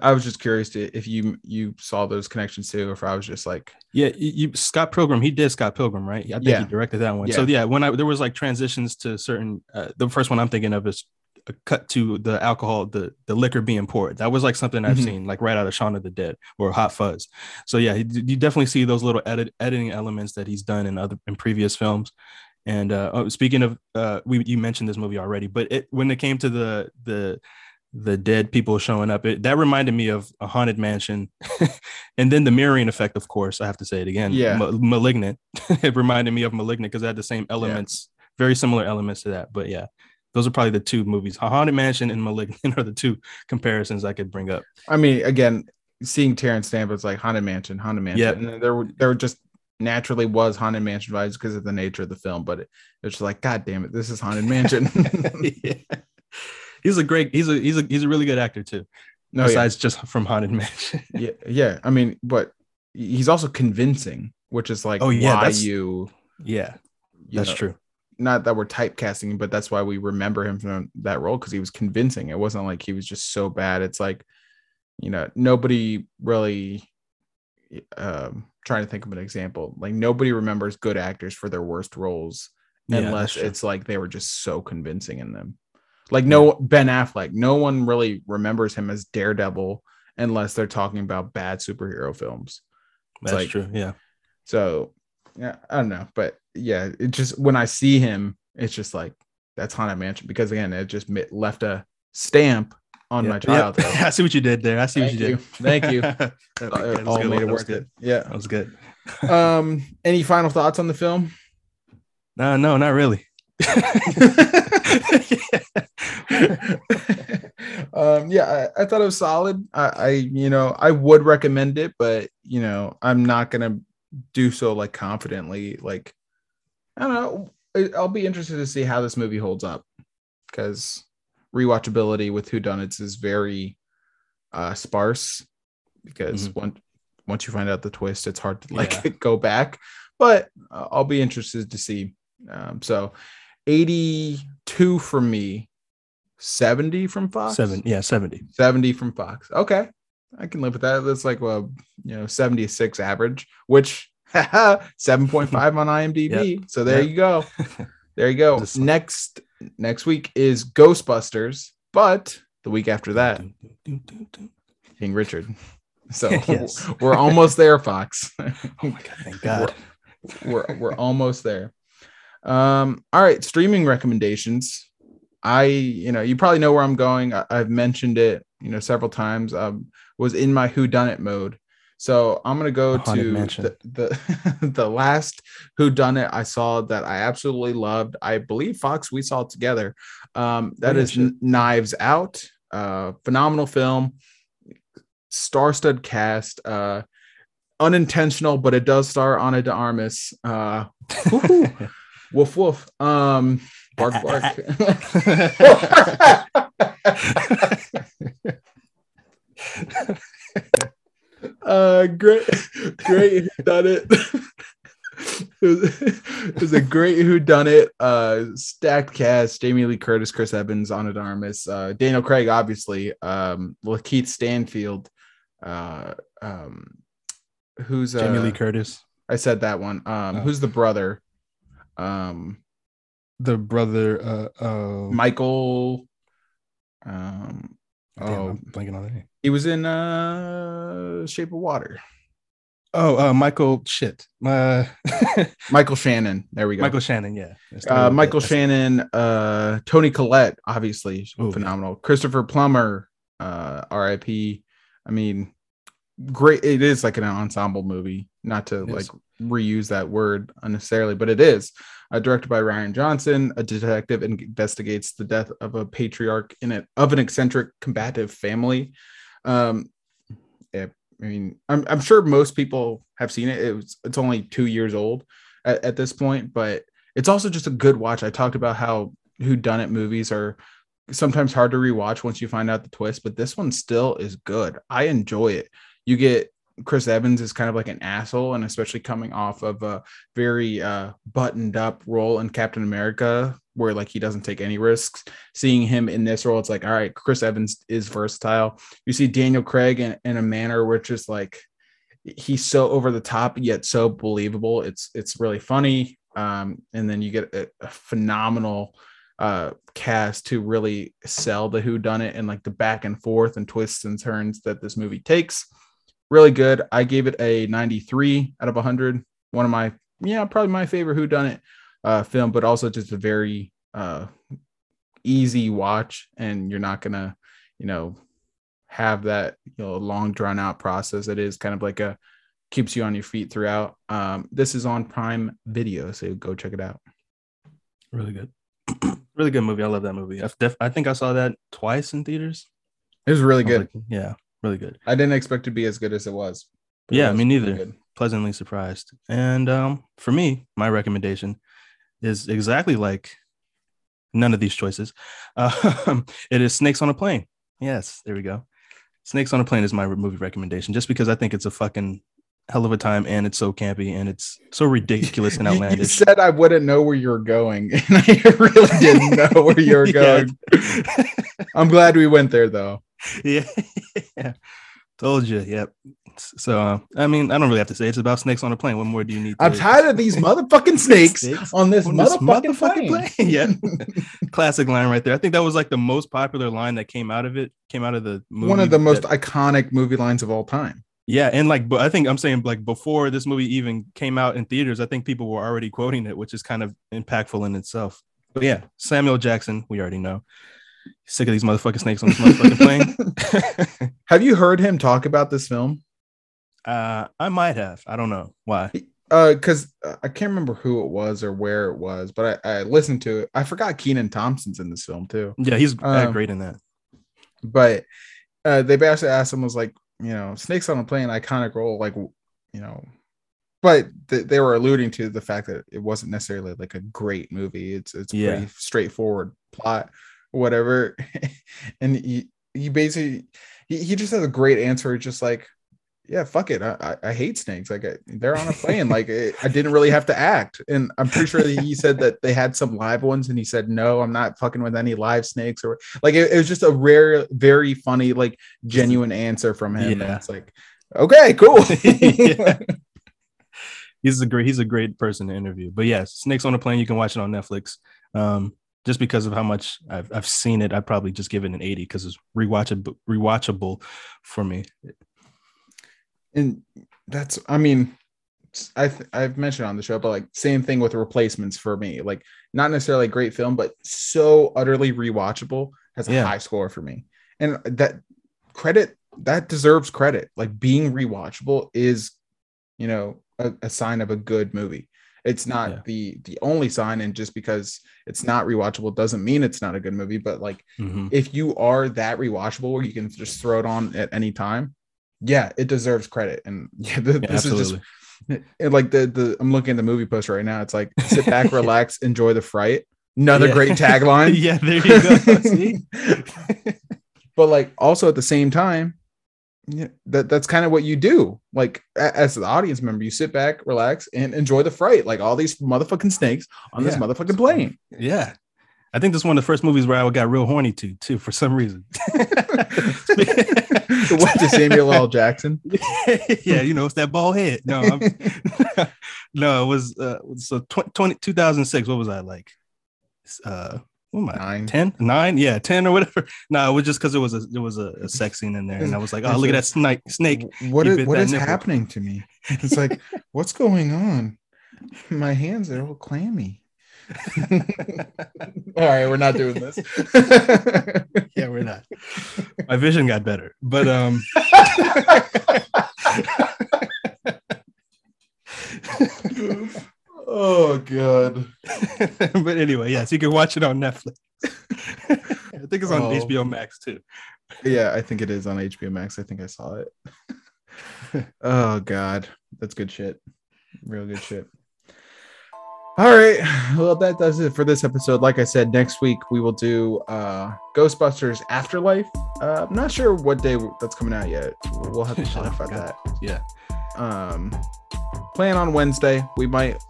i was just curious to, if you you saw those connections too or if i was just like yeah. You, Scott Pilgrim, he did Scott Pilgrim, right? I think Yeah. he directed that one. So yeah, when I there was like transitions to certain. Uh, the first one I'm thinking of is a cut to the alcohol, the the liquor being poured. That was like something I've Mhm. seen like right out of Shaun of the Dead or Hot Fuzz. So yeah, you definitely see those little edit, editing elements that he's done in other in previous films. And uh, oh, speaking of, uh, we you mentioned this movie already, but it when it came to the the the dead people showing up, it, that reminded me of a haunted mansion, and then the mirroring effect. Of course, I have to say it again. Yeah. Ma- malignant. it reminded me of malignant because it had the same elements, very similar elements to that. But yeah, those are probably the two movies. Haunted Mansion and Malignant are the two comparisons I could bring up. I mean, again, seeing Terence Stamp, like Haunted Mansion, Haunted Mansion. Yep. And there were there were just naturally was Haunted Mansion vibes because of the nature of the film, but it, it's like, God damn it, this is Haunted Mansion. yeah. He's a great. He's a he's a he's a really good actor too. no, yeah. besides just from Haunted Mansion. yeah, yeah. I mean, but he's also convincing, which is like Oh, yeah, why that's- you, yeah, you that's know, true. Not that we're typecasting, but that's why we remember him from that role because he was convincing. It wasn't like he was just so bad. It's like, you know, nobody really um trying to think of an example. Like nobody remembers good actors for their worst roles Yeah, unless it's like they were just so convincing in them. Like no Ben Affleck, no one really remembers him as Daredevil unless they're talking about bad superhero films. It's That's like- true. Yeah. So yeah, I don't know, but yeah, it just when I see him, it's just like that's Haunted Mansion because again, it just left a stamp on Yeah. my childhood. I see what you did there. I see Thank what you you. did. Thank you. That- Uh, that it all good. made it worth it. Yeah. That was good. Um, any final thoughts on the film? No, no, not really. um, yeah, I, I thought it was solid. I, I, you know, I would recommend it, but you know, I'm not gonna do so like confidently. Like, I don't know. I'll be interested to see how this movie holds up because rewatchability with whodunits is very uh sparse because Mhm. once once you find out the twist, it's hard to like Yeah. go back. But uh, I'll be interested to see. Um, so 82 for me, 70 from Fox. Seven. Yeah, 70. 70 from Fox. Okay. I can live with that. That's like a you know 76 average, which 7.5 on IMDb. So there Yep. you go. There you go. Next next week is Ghostbusters, but the week after that, King Richard. So Yes. we're almost there, Fox. Oh my God. Thank God. we're we're almost there. Um, all right, streaming recommendations. I, you know, you probably know where I'm going. I, I've mentioned it, you know, several times. Um, was in my Who Done It mode. So I'm gonna go to Mansion. the the, the last Who Done It I saw that I absolutely loved. I believe Fox we saw it together. Um, that Oh, is. N- Knives Out. Uh, phenomenal film, star-stud cast. Uh, unintentional, but it does star Ana de Armas. Uh, woohoo. woof woof. Um, bark bark. uh, great, great who done it. it, was, it was a great who done it. Uh, stacked cast: Jamie Lee Curtis, Chris Evans, Ana de Armas, uh, Daniel Craig, obviously, um, Lakeith Stanfield, uh, um, who's uh, Jamie Lee Curtis, I said that one. Um, Oh. who's the brother? Um, the brother. Uh, uh, Michael. Um, damn, oh, I'm blanking on the name. he was in uh Shape of Water. Oh, uh, Michael. Shit. Uh, Michael Shannon. There we go. Michael Shannon. Yeah. Uh. Michael That's- Shannon, uh, Toni Collette, obviously Ooh, phenomenal. Christopher Plummer, uh, R.I.P. I mean, great. It is like an ensemble movie. Not to like reuse that word unnecessarily, but it is. Uh, directed by Rian Johnson, a detective investigates the death of a patriarch in it of an eccentric combative family. Um, yeah, I mean, I'm, I'm sure most people have seen it. It was it's only two years old at, at this point, but it's also just a good watch. I talked about how who done it movies are sometimes hard to rewatch once you find out the twist, but this one still is good. I enjoy it. You get Chris Evans is kind of like an asshole, and especially coming off of a very uh, buttoned up role in Captain America, where like he doesn't take any risks. Seeing him in this role, it's like, all right, Chris Evans is versatile. You see Daniel Craig in, in a manner which is like he's so over the top yet so believable. It's it's really funny. Um, and then you get a, a phenomenal uh cast to really sell the who done it and like the back and forth and twists and turns that this movie takes really good i gave it a 93 out of 100 one of my yeah probably my favorite who done it uh film but also just a very uh easy watch and you're not gonna you know have that you know long drawn out process it is kind of like a keeps you on your feet throughout um this is on prime video so go check it out Really good. really good movie. I love that movie. Def- I think I saw that twice in theaters. it was really was good like, yeah, really good. i didn't expect to be as good as it was but it Yeah, was me neither. Pleasantly surprised. And um, for me, my recommendation is exactly like none of these choices. Um, it is Snakes on a Plane. Yes, there we go. Snakes on a Plane is my movie recommendation, just because I think it's a fucking hell of a time and it's so campy and it's so ridiculous and You- you, outlandish. said I wouldn't know where you're going, and I really didn't know where you were going. I'm glad we went there, though. yeah, yeah. Told you. Yep. So, uh, I mean, I don't really have to say it's about snakes on a plane. What more do you need? I'm tired of these motherfucking snakes Snakes on this on this motherfucking, plane. plane. yeah. Classic line right there. I think that was like the most popular line that came out of it, came out of the movie. One of the most that- iconic movie lines of all time. yeah. And like, but I think I'm saying like before this movie even came out in theaters, I think people were already quoting it, which is kind of impactful in itself. But yeah, Samuel Jackson, we already know. Sick of these motherfucking snakes on this motherfucking plane. Have you heard him talk about this film? uh, I might have. I don't know why. Uh, because I can't remember who it was or where it was, but I, I listened to it. I forgot Kenan Thompson's in this film too. Yeah, he's uh, Um, great in that. but uh, they basically asked him was like, you know, snakes on a plane, iconic role, like, you know, but th- they were alluding to the fact that it wasn't necessarily like a great movie. It's it's a Yeah. pretty straightforward plot, whatever. and he he basically he, he just has a great answer. Just like, yeah, fuck it. I, I, I hate snakes. Like I, they're on a plane. like it, I didn't really have to act. And I'm pretty sure that he said that they had some live ones, and he said, no, I'm not fucking with any live snakes. Or like it, it was just a rare, very funny, like genuine answer from him. And Yeah. it's like, okay, cool. Yeah. He's a great he's a great person to interview. But yes, Snakes on a Plane, you can watch it on Netflix. Um, just because of how much I've, I've seen it, I'd probably just give it an 80 because it's rewatchable rewatchable for me. and that's i mean i th- i've mentioned on the show but like same thing with replacements for me like not necessarily a great film but so utterly rewatchable has a Yeah. high score for me and that credit that deserves credit like being rewatchable is you know a, a sign of a good movie it's not Yeah. the the only sign and just because it's not rewatchable doesn't mean it's not a good movie but like Mhm. if you are that rewatchable where you can just throw it on at any time yeah, it deserves credit. And yeah, th- Yeah, this is absolutely. just it- like the the I'm looking at the movie poster right now. It's like sit back, relax, enjoy the fright. Another Yeah. great tagline. yeah, there you go. See? but like also at the same time, yeah, that that's kind of what you do. Like as the audience member, you sit back, relax, and enjoy the fright. Like all these motherfucking snakes on this Yeah. motherfucking plane. Yeah. I think this is one of the first movies where I got real horny to, too, for some reason. what to Samuel L. Jackson? yeah, you know, it's that bald head. No, I'm, no, it was uh so 20, 20 2006. What was I like? Uh what am I? Nine. 10 9 yeah 10 or whatever no it was just because it was a there was a, a sex scene in there and i was like oh look at that snake snake What is what is nipple. happening to me? It's like, what's going on? My hands are all clammy. all right, we're not doing this. yeah we're not my vision got better but um oh god. but anyway yes you can watch it on netflix i think it's on Oh. hbo max too Yeah, I think it is on HBO Max. I think I saw it. oh god, that's good shit. Real good shit. All right. Well, that does it for this episode. Like I said, next week we will do uh Ghostbusters Afterlife. Uh, I'm not sure what day that's coming out yet. We'll have to I talk about forgot. that. yeah Um, plan on Wednesday. We might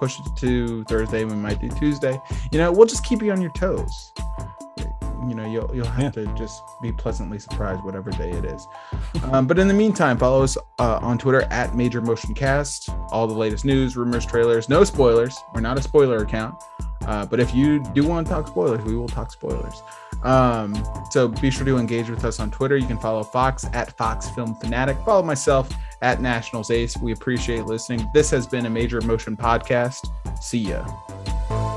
push it to Thursday. We might do Tuesday. You know, we'll just keep you on your toes. You know, you'll you'll have to just be pleasantly surprised whatever day it is. Um, but in the meantime, follow us uh, on Twitter at Major Motion Cast. All the latest news, rumors, trailers. No spoilers. We're not a spoiler account. Uh, but if you do want to talk spoilers, we will talk spoilers. Um, so be sure to engage with us on Twitter. You can follow Fox at Fox Film Fanatic. Follow myself at Nationals Ace. We appreciate listening. This has been a Major Motion podcast. See ya.